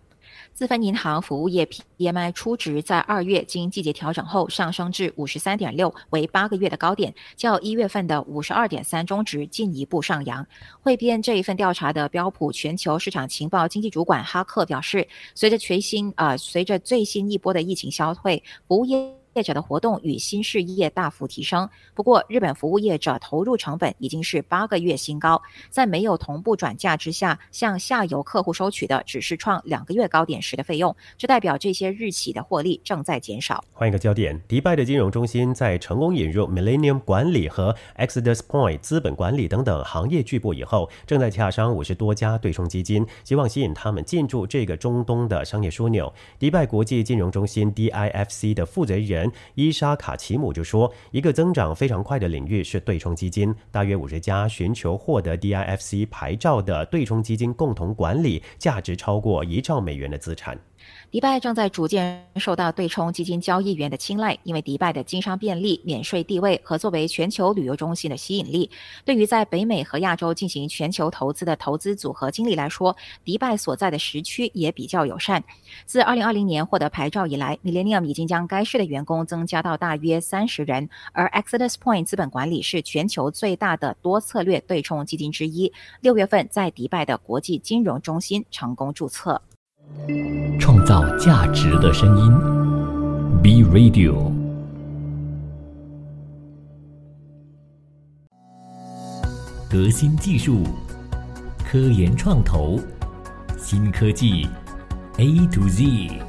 资分银行服务业 PMI 初值在二月经季节调整后上升至五十三点六，为八个月的高点，较一月份的五十二点三中值进一步上扬。汇编这一份调查的标普全球市场情报经济主管哈克表示，随着全新呃随着最新一波的疫情消退，服务业。业者的活动与新事业大幅提升，不过日本服务业者投入成本已经是八个月新高，在没有同步转嫁之下，向下游客户收取的只是创两个月高点时的费用，这代表这些日企的获利正在减少。
换一个焦点，迪拜的金融中心在成功引入 Millennium 管理和 Exodus Point 资本管理等等行业巨擘以后，正在洽商五十多家对冲基金，希望吸引他们进驻这个中东的商业枢纽。迪拜国际金融中心 DIFC 的负责人。伊莎卡奇姆就说，一个增长非常快的领域是对冲基金，大约五十家寻求获得 DIFC 牌照的对冲基金共同管理价值超过一兆美元的资产。
迪拜正在逐渐受到对冲基金交易员的青睐，因为迪拜的经商便利、免税地位和作为全球旅游中心的吸引力，对于在北美和亚洲进行全球投资的投资组合经理来说，迪拜所在的时区也比较友善。自2020年获得牌照以来，Millennium 已经将该市的员工增加到大约三十人，而 Exodus Point 资本管理是全球最大的多策略对冲基金之一，六月份在迪拜的国际金融中心成功注册。
创造价值的声音，B Radio。革新技术，科研创投，新科技，A to Z。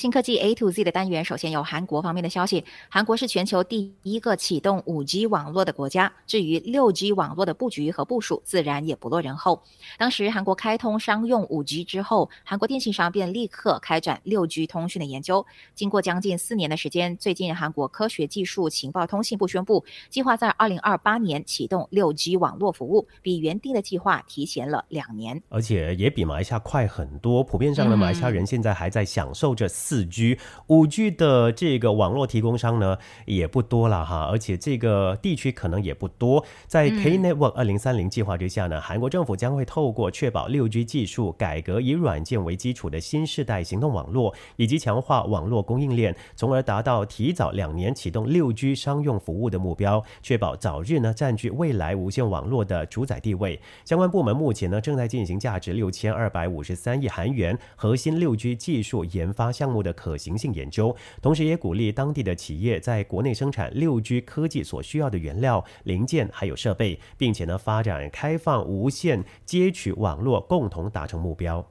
新科技 A to Z 的单元，首先有韩国方面的消息。韩国是全球第一个启动 5G 网络的国家。至于 6G 网络的布局和部署，自然也不落人后。当时韩国开通商用 5G 之后，韩国电信商便立刻开展 6G 通讯的研究。经过将近四年的时间，最近韩国科学技术情报通信部宣布，计划在2028年启动 6G 网络服务，比原定的计划提前了两年，
而且也比马来西亚快很多。普遍上的马来西亚人现在还在享受着。四 G、五 G 的这个网络提供商呢也不多了哈，而且这个地区可能也不多。在 K Network 二零三零计划之下呢，韩国政府将会透过确保六 G 技术改革，以软件为基础的新世代行动网络，以及强化网络供应链，从而达到提早两年启动六 G 商用服务的目标，确保早日呢占据未来无线网络的主宰地位。相关部门目前呢正在进行价值六千二百五十三亿韩元核心六 G 技术研发项目。的可行性研究，同时也鼓励当地的企业在国内生产六 G 科技所需要的原料、零件还有设备，并且呢发展开放无线接取网络，共同达成目标。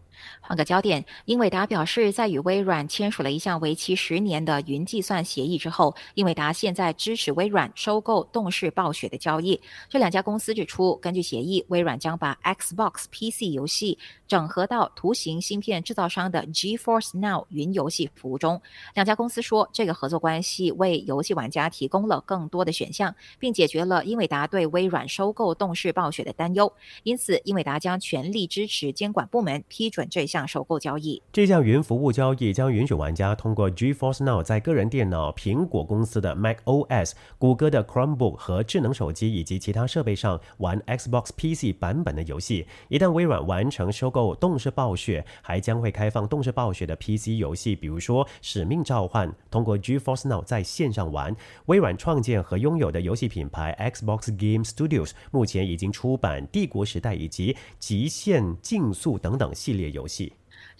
换个焦点，英伟达表示，在与微软签署了一项为期十年的云计算协议之后，英伟达现在支持微软收购动视暴雪的交易。这两家公司指出，根据协议，微软将把 Xbox PC 游戏整合到图形芯片制造商的 GeForce Now 云游戏服务中。两家公司说，这个合作关系为游戏玩家提供了更多的选项，并解决了英伟达对微软收购动视暴雪的担忧。因此，英伟达将全力支持监管部门批准。这项收购交易，
这项云服务交易将允许玩家通过 GeForce Now 在个人电脑、苹果公司的 Mac OS、谷歌的 Chromebook 和智能手机以及其他设备上玩 Xbox PC 版本的游戏。一旦微软完成收购动视暴雪，还将会开放动视暴雪的 PC 游戏，比如说《使命召唤》，通过 GeForce Now 在线上玩。微软创建和拥有的游戏品牌 Xbox Game Studios 目前已经出版《帝国时代》以及《极限竞速》等等系列。游戏。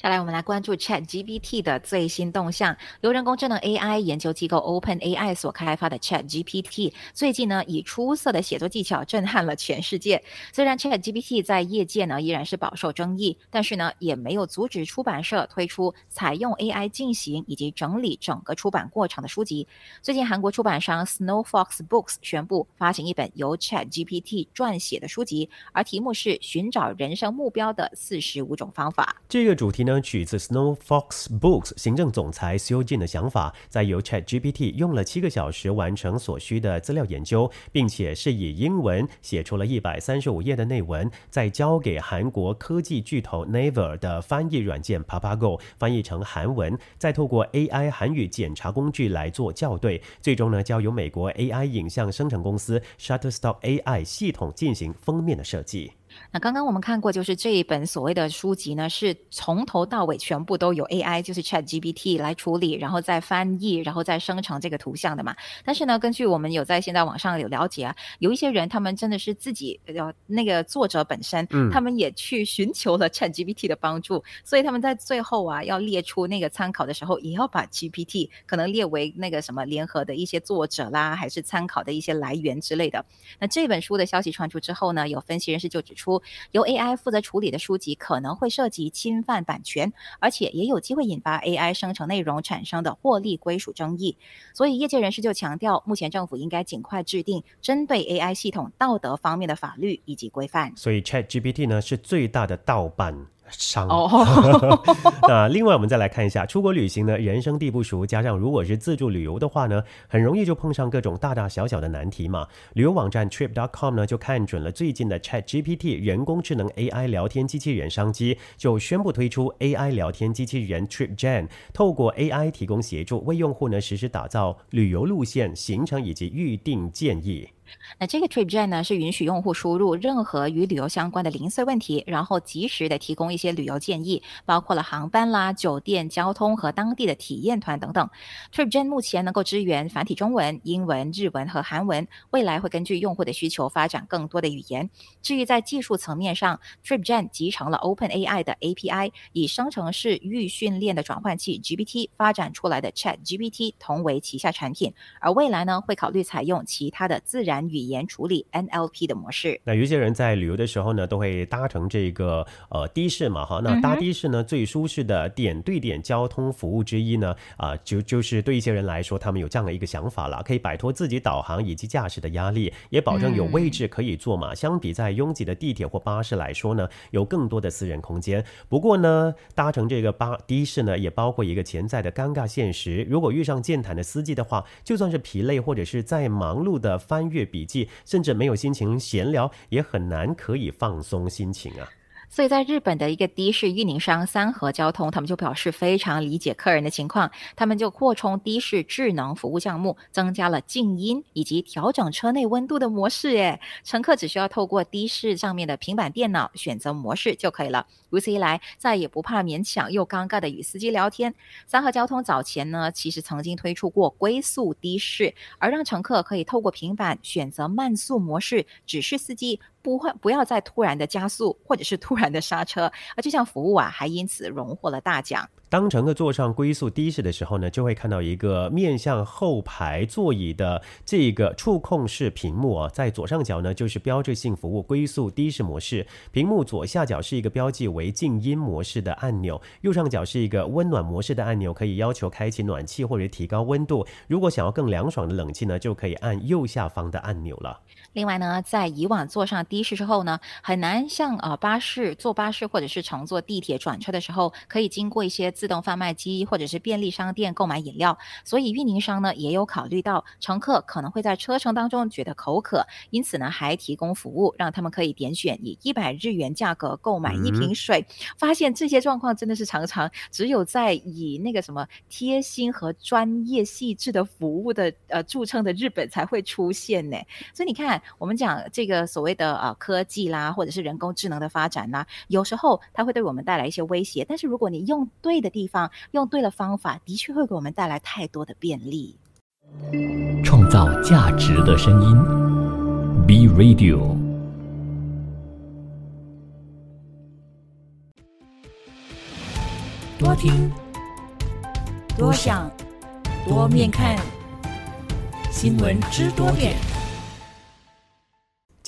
下来，我们来关注 Chat GPT 的最新动向。由人工智能 AI 研究机构 Open AI 所开发的 Chat GPT，最近呢以出色的写作技巧震撼了全世界。虽然 Chat GPT 在业界呢依然是饱受争议，但是呢也没有阻止出版社推出采用 AI 进行以及整理整个出版过程的书籍。最近，韩国出版商 Snow Fox Books 宣布发行一本由 Chat GPT 撰写的书籍，而题目是“寻找人生目标的四十五种方法”。
这个主题呢？取自 Snow Fox Books 行政总裁 Seo Jin 的想法，在由 Chat GPT 用了七个小时完成所需的资料研究，并且是以英文写出了一百三十五页的内文，再交给韩国科技巨头 Naver 的翻译软件 Papago 翻译成韩文，再透过 AI 韩语检查工具来做校对，最终呢交由美国 AI 影像生成公司 Shutterstock AI 系统进行封面的设计。
那刚刚我们看过，就是这一本所谓的书籍呢，是从头到尾全部都有 AI，就是 Chat GPT 来处理，然后再翻译，然后再生成这个图像的嘛。但是呢，根据我们有在现在网上有了解啊，有一些人他们真的是自己呃那个作者本身，嗯，他们也去寻求了 Chat GPT 的帮助，所以他们在最后啊要列出那个参考的时候，也要把 GPT 可能列为那个什么联合的一些作者啦，还是参考的一些来源之类的。那这本书的消息传出之后呢，有分析人士就指出。由 AI 负责处理的书籍可能会涉及侵犯版权，而且也有机会引发 AI 生成内容产生的获利归属争议。所以业界人士就强调，目前政府应该尽快制定针对 AI 系统道德方面的法律以及规范。
所以 ChatGPT 呢是最大的盗版。伤。[LAUGHS] 那另外我们再来看一下出国旅行呢，人生地不熟，加上如果是自助旅游的话呢，很容易就碰上各种大大小小的难题嘛。旅游网站 Trip.com 呢就看准了最近的 Chat GPT 人工智能 AI 聊天机器人商机，就宣布推出 AI 聊天机器人 Trip Gen，透过 AI 提供协助，为用户呢实时打造旅游路线、行程以及预订建议。
那这个 Trip Gen 呢，是允许用户输入任何与旅游相关的零碎问题，然后及时的提供一些旅游建议，包括了航班啦、酒店、交通和当地的体验团等等。Trip Gen 目前能够支援繁体中文、英文、日文和韩文，未来会根据用户的需求发展更多的语言。至于在技术层面上，Trip Gen 集成了 Open AI 的 API，以生成式预训练的转换器 GPT 发展出来的 Chat GPT 同为旗下产品，而未来呢，会考虑采用其他的自然。语言处理 NLP 的模式。
那有些人在旅游的时候呢，都会搭乘这个呃的士嘛，哈。那搭的士呢，最舒适的点对点交通服务之一呢，啊，就就是对一些人来说，他们有这样的一个想法了，可以摆脱自己导航以及驾驶的压力，也保证有位置可以坐嘛。相比在拥挤的地铁或巴士来说呢，有更多的私人空间。不过呢，搭乘这个巴的士呢，也包括一个潜在的尴尬现实。如果遇上健谈的司机的话，就算是疲累或者是在忙碌的翻阅。笔记，甚至没有心情闲聊，也很难可以放松心情啊。
所以在日本的一个的士运营商三和交通，他们就表示非常理解客人的情况，他们就扩充的士智能服务项目，增加了静音以及调整车内温度的模式。诶，乘客只需要透过的士上面的平板电脑选择模式就可以了。如此一来，再也不怕勉强又尴尬的与司机聊天。三和交通早前呢，其实曾经推出过龟速的士，而让乘客可以透过平板选择慢速模式，指示司机。不会，不要再突然的加速，或者是突然的刹车，而这项服务啊，还因此荣获了大奖。
当乘客坐上龟速的士的时候呢，就会看到一个面向后排座椅的这个触控式屏幕啊，在左上角呢就是标志性服务龟速的士模式，屏幕左下角是一个标记为静音模式的按钮，右上角是一个温暖模式的按钮，可以要求开启暖气或者提高温度。如果想要更凉爽的冷气呢，就可以按右下方的按钮了。
另外呢，在以往坐上的士之后呢，很难像呃巴士坐巴士或者是乘坐地铁转车的时候，可以经过一些。自动贩卖机或者是便利商店购买饮料，所以运营商呢也有考虑到乘客可能会在车程当中觉得口渴，因此呢还提供服务，让他们可以点选以一百日元价格购买一瓶水。发现这些状况真的是常常只有在以那个什么贴心和专业细致的服务的呃著称的日本才会出现呢。所以你看，我们讲这个所谓的呃科技啦，或者是人工智能的发展啦，有时候它会对我们带来一些威胁，但是如果你用对的。地方用对了方法，的确会给我们带来太多的便利。
创造价值的声音，B Radio。
多听，多想，多面看。新闻知多点。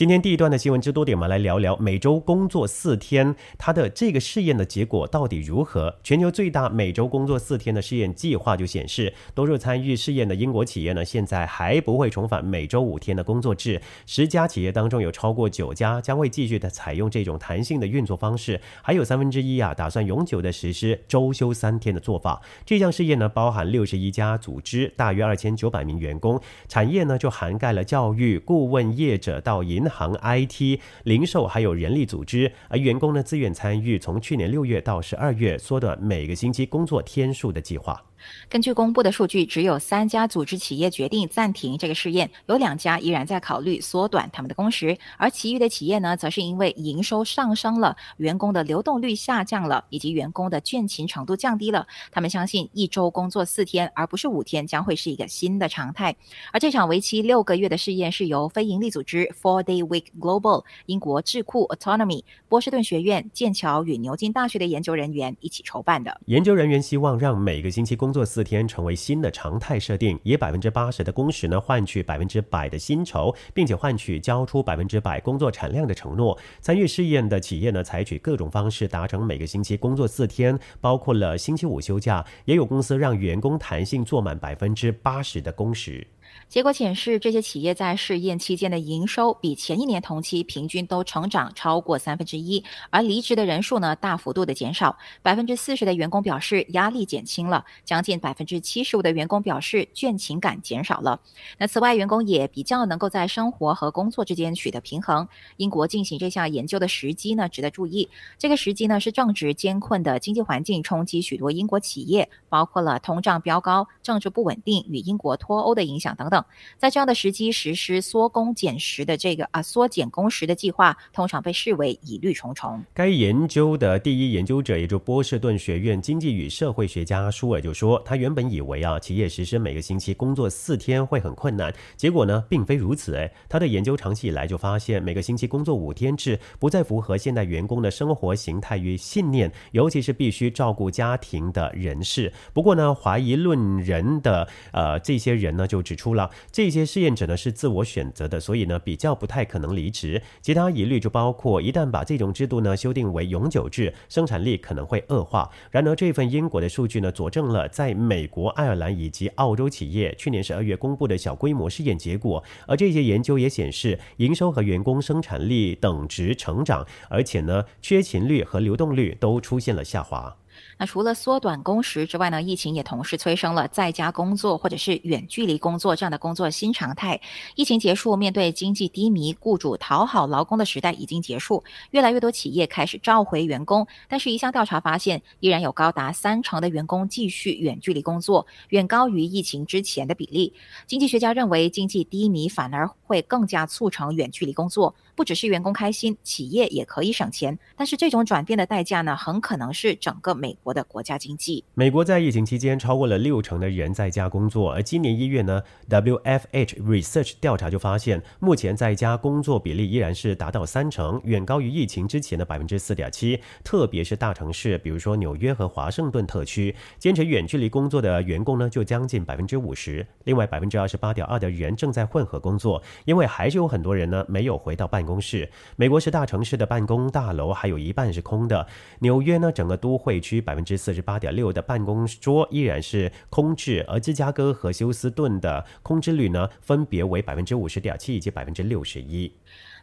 今天第一段的新闻之多点，我们来聊聊每周工作四天，它的这个试验的结果到底如何？全球最大每周工作四天的试验计划就显示，多数参与试验的英国企业呢，现在还不会重返每周五天的工作制。十家企业当中有超过九家将会继续的采用这种弹性的运作方式，还有三分之一啊打算永久的实施周休三天的做法。这项试验呢，包含六十一家组织，大约二千九百名员工，产业呢就涵盖了教育、顾问业者到银。行行 IT、零售还有人力组织，而员工呢自愿参与，从去年六月到十二月缩短每个星期工作天数的计划。
根据公布的数据，只有三家组织企业决定暂停这个试验，有两家依然在考虑缩短他们的工时，而其余的企业呢，则是因为营收上升了，员工的流动率下降了，以及员工的倦勤程度降低了。他们相信一周工作四天而不是五天将会是一个新的常态。而这场为期六个月的试验是由非营利组织 Four Day Week Global、英国智库 Autonomy、波士顿学院、剑桥与牛津大学的研究人员一起筹办的。
研究人员希望让每个星期工工作四天成为新的常态设定，以百分之八十的工时呢换取百分之百的薪酬，并且换取交出百分之百工作产量的承诺。参与试验的企业呢，采取各种方式达成每个星期工作四天，包括了星期五休假，也有公司让员工弹性做满百分之八十的工时。
结果显示，这些企业在试验期间的营收比前一年同期平均都成长超过三分之一，而离职的人数呢大幅度的减少。百分之四十的员工表示压力减轻了，将近百分之七十五的员工表示倦勤感减少了。那此外，员工也比较能够在生活和工作之间取得平衡。英国进行这项研究的时机呢值得注意，这个时机呢是正值艰困的经济环境冲击许多英国企业，包括了通胀飙高、政治不稳定与英国脱欧的影响。等等，在这样的时机实施缩工减时的这个啊缩减工时的计划，通常被视为疑虑重重。
该研究的第一研究者，也就波士顿学院经济与社会学家舒尔就说，他原本以为啊企业实施每个星期工作四天会很困难，结果呢并非如此。哎，他的研究长期以来就发现，每个星期工作五天制不再符合现代员工的生活形态与信念，尤其是必须照顾家庭的人士。不过呢，怀疑论人的呃这些人呢就指出。了，这些试验者呢是自我选择的，所以呢比较不太可能离职。其他疑虑就包括，一旦把这种制度呢修订为永久制，生产力可能会恶化。然而，这份英国的数据呢佐证了在美国、爱尔兰以及澳洲企业去年十二月公布的小规模试验结果。而这些研究也显示，营收和员工生产力等值成长，而且呢缺勤率和流动率都出现了下滑。
那除了缩短工时之外呢，疫情也同时催生了在家工作或者是远距离工作这样的工作新常态。疫情结束，面对经济低迷，雇主讨好劳工的时代已经结束，越来越多企业开始召回员工。但是，一项调查发现，依然有高达三成的员工继续远距离工作，远高于疫情之前的比例。经济学家认为，经济低迷反而会更加促成远距离工作。不只是员工开心，企业也可以省钱。但是这种转变的代价呢，很可能是整个美国的国家经济。
美国在疫情期间超过了六成的人在家工作，而今年一月呢，WFH Research 调查就发现，目前在家工作比例依然是达到三成，远高于疫情之前的百分之四点七。特别是大城市，比如说纽约和华盛顿特区，坚持远距离工作的员工呢就将近百分之五十。另外百分之二十八点二的人正在混合工作，因为还是有很多人呢没有回到办办。公室，美国是大城市的办公大楼还有一半是空的。纽约呢，整个都会区百分之四十八点六的办公桌依然是空置，而芝加哥和休斯顿的空置率呢，分别为百分之五十点七以及百分之六十一。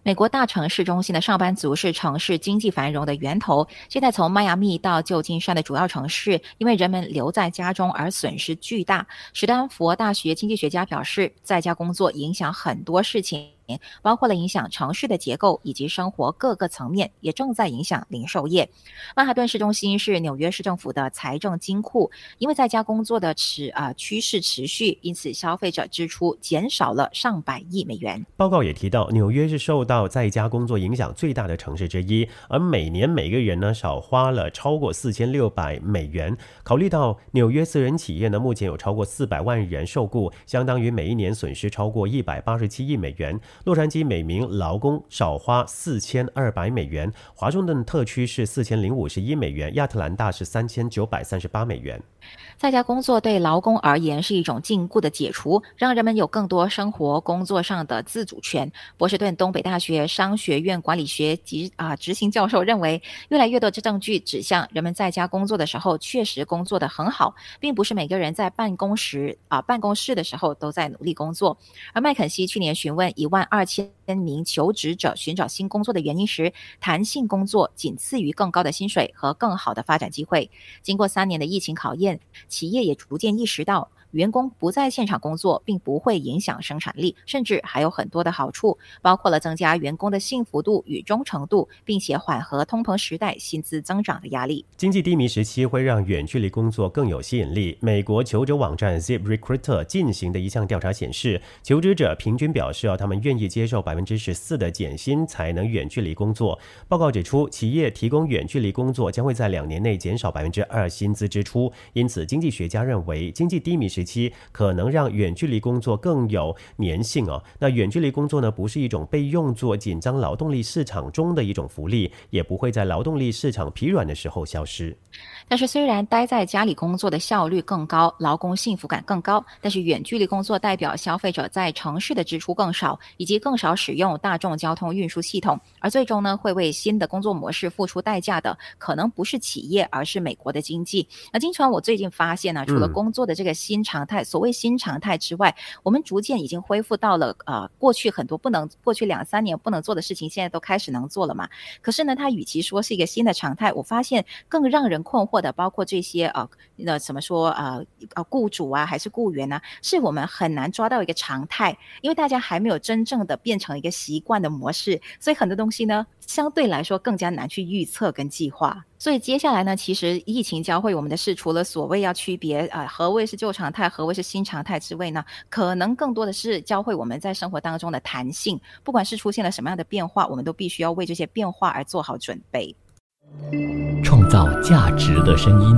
美国大城市中心的上班族是城市经济繁荣的源头。现在从迈阿密到旧金山的主要城市，因为人们留在家中而损失巨大。史丹佛大学经济学家表示，在家工作影响很多事情。包括了影响城市的结构以及生活各个层面，也正在影响零售业。曼哈顿市中心是纽约市政府的财政金库，因为在家工作的持啊趋势持续，因此消费者支出减少了上百亿美元。
报告也提到，纽约是受到在家工作影响最大的城市之一，而每年每个人呢少花了超过四千六百美元。考虑到纽约私人企业呢目前有超过四百万人受雇，相当于每一年损失超过一百八十七亿美元。洛杉矶每名劳工少花四千二百美元，华盛顿特区是四千零五十一美元，亚特兰大是三千九百三十八美元。
在家工作对劳工而言是一种禁锢的解除，让人们有更多生活、工作上的自主权。波士顿东北大学商学院管理学及啊执行教授认为，越来越多的证据指向人们在家工作的时候确实工作的很好，并不是每个人在办公时啊办公室的时候都在努力工作。而麦肯锡去年询问一万二千名求职者寻找新工作的原因时，弹性工作仅次于更高的薪水和更好的发展机会。经过三年的疫情考验。企业也逐渐意识到。员工不在现场工作，并不会影响生产力，甚至还有很多的好处，包括了增加员工的幸福度与忠诚度，并且缓和通膨时代薪资增长的压力。
经济低迷时期会让远距离工作更有吸引力。美国求职网站 ZipRecruiter 进行的一项调查显示，求职者平均表示，他们愿意接受百分之十四的减薪才能远距离工作。报告指出，企业提供远距离工作将会在两年内减少百分之二薪资支出。因此，经济学家认为，经济低迷时。时期可能让远距离工作更有粘性哦。那远距离工作呢，不是一种被用作紧张劳动力市场中的一种福利，也不会在劳动力市场疲软的时候消失。
但是，虽然待在家里工作的效率更高，劳工幸福感更高，但是远距离工作代表消费者在城市的支出更少，以及更少使用大众交通运输系统，而最终呢，会为新的工作模式付出代价的，可能不是企业，而是美国的经济。那经常，我最近发现呢，除了工作的这个新常态，所谓新常态之外，我们逐渐已经恢复到了呃，过去很多不能，过去两三年不能做的事情，现在都开始能做了嘛。可是呢，它与其说是一个新的常态，我发现更让人困惑。的包括这些呃，那怎么说呃呃，雇主啊还是雇员呢？是我们很难抓到一个常态，因为大家还没有真正的变成一个习惯的模式，所以很多东西呢相对来说更加难去预测跟计划。所以接下来呢，其实疫情教会我们的是，除了所谓要区别啊何谓是旧常态，何谓是新常态之位呢，可能更多的是教会我们在生活当中的弹性。不管是出现了什么样的变化，我们都必须要为这些变化而做好准备。
创造价值的声音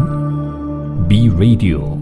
，be Radio。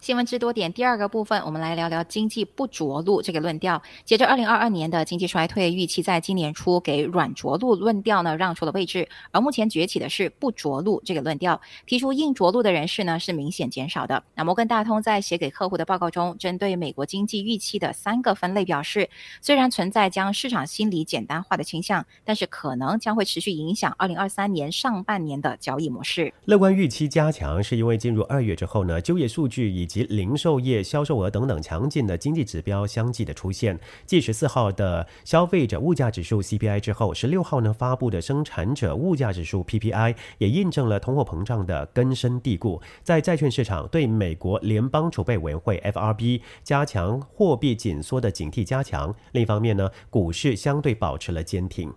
新闻之多点第二个部分，我们来聊聊经济不着陆这个论调。接着，二零二二年的经济衰退预期在今年初给软着陆论调呢让出了位置，而目前崛起的是不着陆这个论调。提出硬着陆的人士呢是明显减少的。那摩根大通在写给客户的报告中，针对美国经济预期的三个分类表示，虽然存在将市场心理简单化的倾向，但是可能将会持续影响二零二三年上半年的交易模式。
乐观预期加强是因为进入二月之后呢，就业数据以及零售业销售额等等强劲的经济指标相继的出现。继十四号的消费者物价指数 CPI 之后，十六号呢发布的生产者物价指数 PPI 也印证了通货膨胀的根深蒂固。在债券市场对美国联邦储备委员会 FRB 加强货币紧缩的警惕加强。另一方面呢，股市相对保持了坚挺。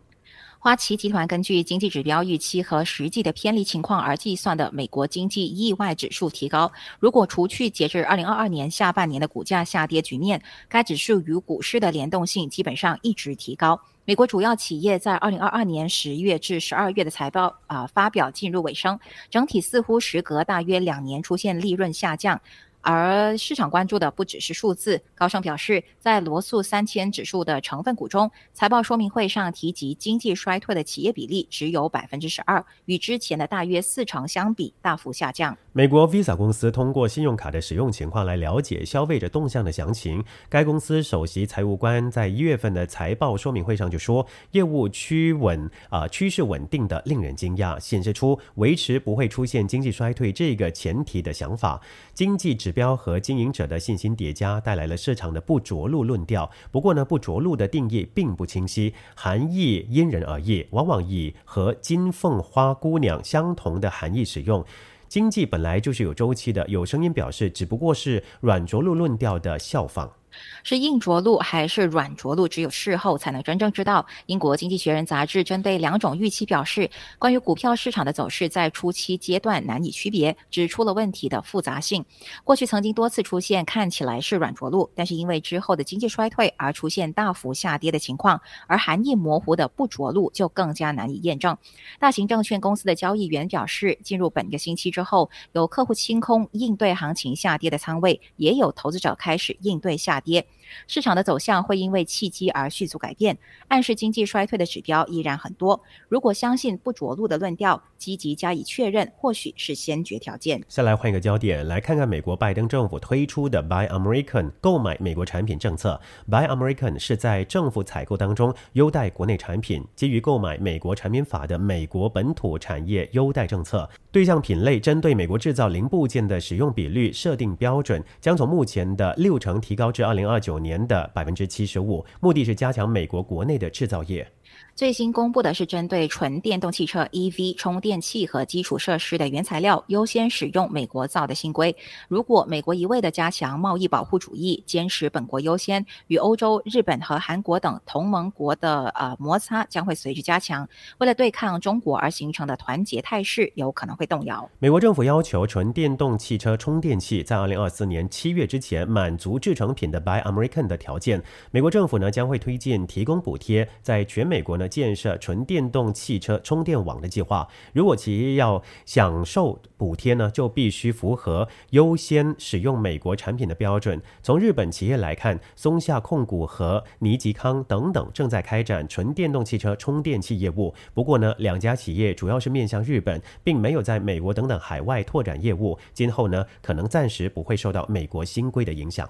花旗集团根据经济指标预期和实际的偏离情况而计算的美国经济意外指数提高。如果除去截至二零二二年下半年的股价下跌局面，该指数与股市的联动性基本上一直提高。美国主要企业在二零二二年十月至十二月的财报啊发表进入尾声，整体似乎时隔大约两年出现利润下降。而市场关注的不只是数字。高盛表示，在罗素三千指数的成分股中，财报说明会上提及经济衰退的企业比例只有百分之十二，与之前的大约四成相比大幅下降。
美国 Visa 公司通过信用卡的使用情况来了解消费者动向的详情。该公司首席财务官在一月份的财报说明会上就说，业务趋稳啊，趋势稳定的令人惊讶，显示出维持不会出现经济衰退这个前提的想法。经济指标和经营者的信心叠加，带来了市场的不着陆论调。不过呢，不着陆的定义并不清晰，含义因人而异，往往以和金凤花姑娘相同的含义使用。经济本来就是有周期的，有声音表示，只不过是软着陆论调的效仿。
是硬着陆还是软着陆，只有事后才能真正知道。英国经济学人杂志针对两种预期表示，关于股票市场的走势在初期阶段难以区别，指出了问题的复杂性。过去曾经多次出现看起来是软着陆，但是因为之后的经济衰退而出现大幅下跌的情况，而含义模糊的不着陆就更加难以验证。大型证券公司的交易员表示，进入本个星期之后，有客户清空应对行情下跌的仓位，也有投资者开始应对下跌。市场的走向会因为契机而迅速改变，暗示经济衰退的指标依然很多。如果相信不着陆的论调，积极加以确认，或许是先决条件。
下来换一个焦点，来看看美国拜登政府推出的 Buy American 购买美国产品政策。Buy American 是在政府采购当中优待国内产品，基于购买美国产品法的美国本土产业优待政策，对象品类针对美国制造零部件的使用比率设定标准，将从目前的六成提高至二零二九九年的百分之七十五，目的是加强美国国内的制造业。
最新公布的是针对纯电动汽车 EV 充电器和基础设施的原材料优先使用美国造的新规。如果美国一味的加强贸易保护主义，坚持本国优先，与欧洲、日本和韩国等同盟国的呃摩擦将会随之加强。为了对抗中国而形成的团结态势，有可能会动摇。
美国政府要求纯电动汽车充电器在二零二四年七月之前满足制成品的 Buy American 的条件。美国政府呢将会推荐提供补贴，在全美国呢。建设纯电动汽车充电网的计划，如果企业要享受补贴呢，就必须符合优先使用美国产品的标准。从日本企业来看，松下控股和尼吉康等等正在开展纯电动汽车充电器业务。不过呢，两家企业主要是面向日本，并没有在美国等等海外拓展业务。今后呢，可能暂时不会受到美国新规的影响。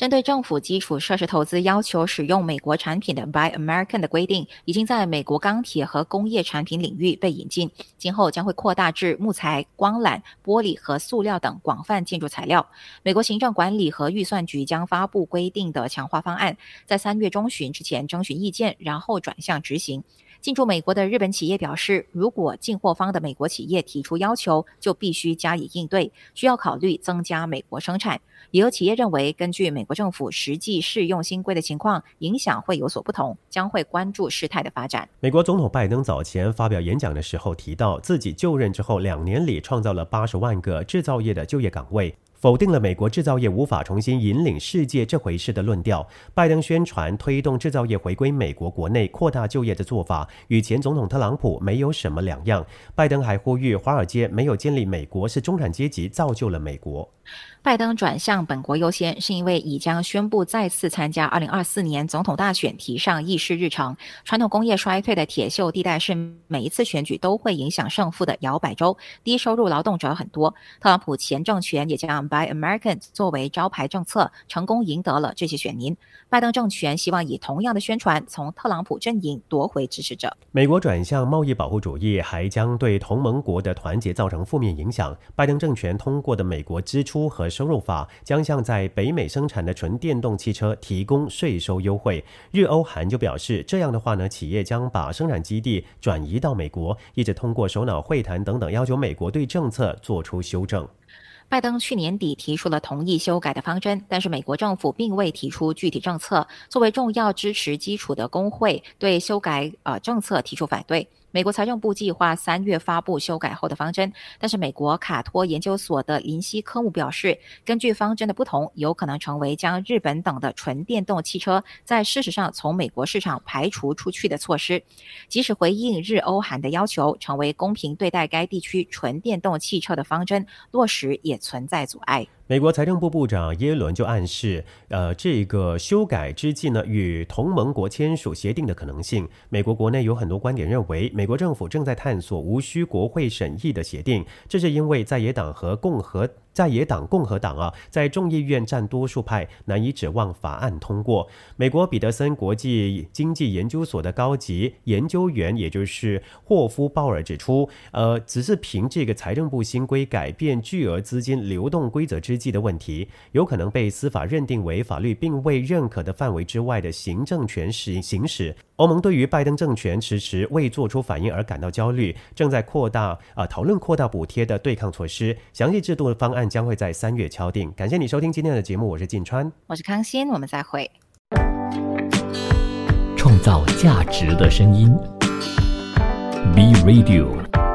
针对政府基础设施投资要求使用美国产品的 Buy American 的规定，已经在美国钢铁和工业产品领域被引进，今后将会扩大至木材、光缆、玻璃和塑料等广泛建筑材料。美国行政管理和预算局将发布规定的强化方案，在三月中旬之前征询意见，然后转向执行。进驻美国的日本企业表示，如果进货方的美国企业提出要求，就必须加以应对，需要考虑增加美国生产。也有企业认为，根据美国政府实际适用新规的情况，影响会有所不同，将会关注事态的发展。
美国总统拜登早前发表演讲的时候提到，自己就任之后两年里创造了八十万个制造业的就业岗位。否定了美国制造业无法重新引领世界这回事的论调。拜登宣传推动制造业回归美国国内、扩大就业的做法，与前总统特朗普没有什么两样。拜登还呼吁华尔街没有建立美国，是中产阶级造就了美国。
拜登转向本国优先，是因为已将宣布再次参加二零二四年总统大选提上议事日程。传统工业衰退的铁锈地带是每一次选举都会影响胜负的摇摆州，低收入劳动者很多。特朗普前政权也将 Buy Americans 作为招牌政策，成功赢得了这些选民。拜登政权希望以同样的宣传从特朗普阵营夺回支持者。
美国转向贸易保护主义，还将对同盟国的团结造成负面影响。拜登政权通过的美国支出和收入法将向在北美生产的纯电动汽车提供税收优惠。日欧韩就表示，这样的话呢，企业将把生产基地转移到美国，一直通过首脑会谈等等，要求美国对政策做出修正。
拜登去年底提出了同意修改的方针，但是美国政府并未提出具体政策。作为重要支持基础的工会，对修改呃政策提出反对。美国财政部计划三月发布修改后的方针，但是美国卡托研究所的林西科姆表示，根据方针的不同，有可能成为将日本等的纯电动汽车在事实上从美国市场排除出去的措施。即使回应日欧韩的要求，成为公平对待该地区纯电动汽车的方针落实也存在阻碍。
美国财政部部长耶伦就暗示，呃，这个修改之际呢，与同盟国签署协定的可能性。美国国内有很多观点认为，美国政府正在探索无需国会审议的协定，这是因为在野党和共和。在野党共和党啊，在众议院占多数派，难以指望法案通过。美国彼得森国际经济研究所的高级研究员，也就是霍夫鲍尔指出，呃，只是凭这个财政部新规改变巨额资金流动规则之际的问题，有可能被司法认定为法律并未认可的范围之外的行政权使行使。欧盟对于拜登政权迟迟未做出反应而感到焦虑，正在扩大啊讨论扩大补贴的对抗措施。详细制度的方案将会在三月敲定。感谢你收听今天的节目，我是晋川，
我是康欣，我们再会。
创造价值的声音，B Radio。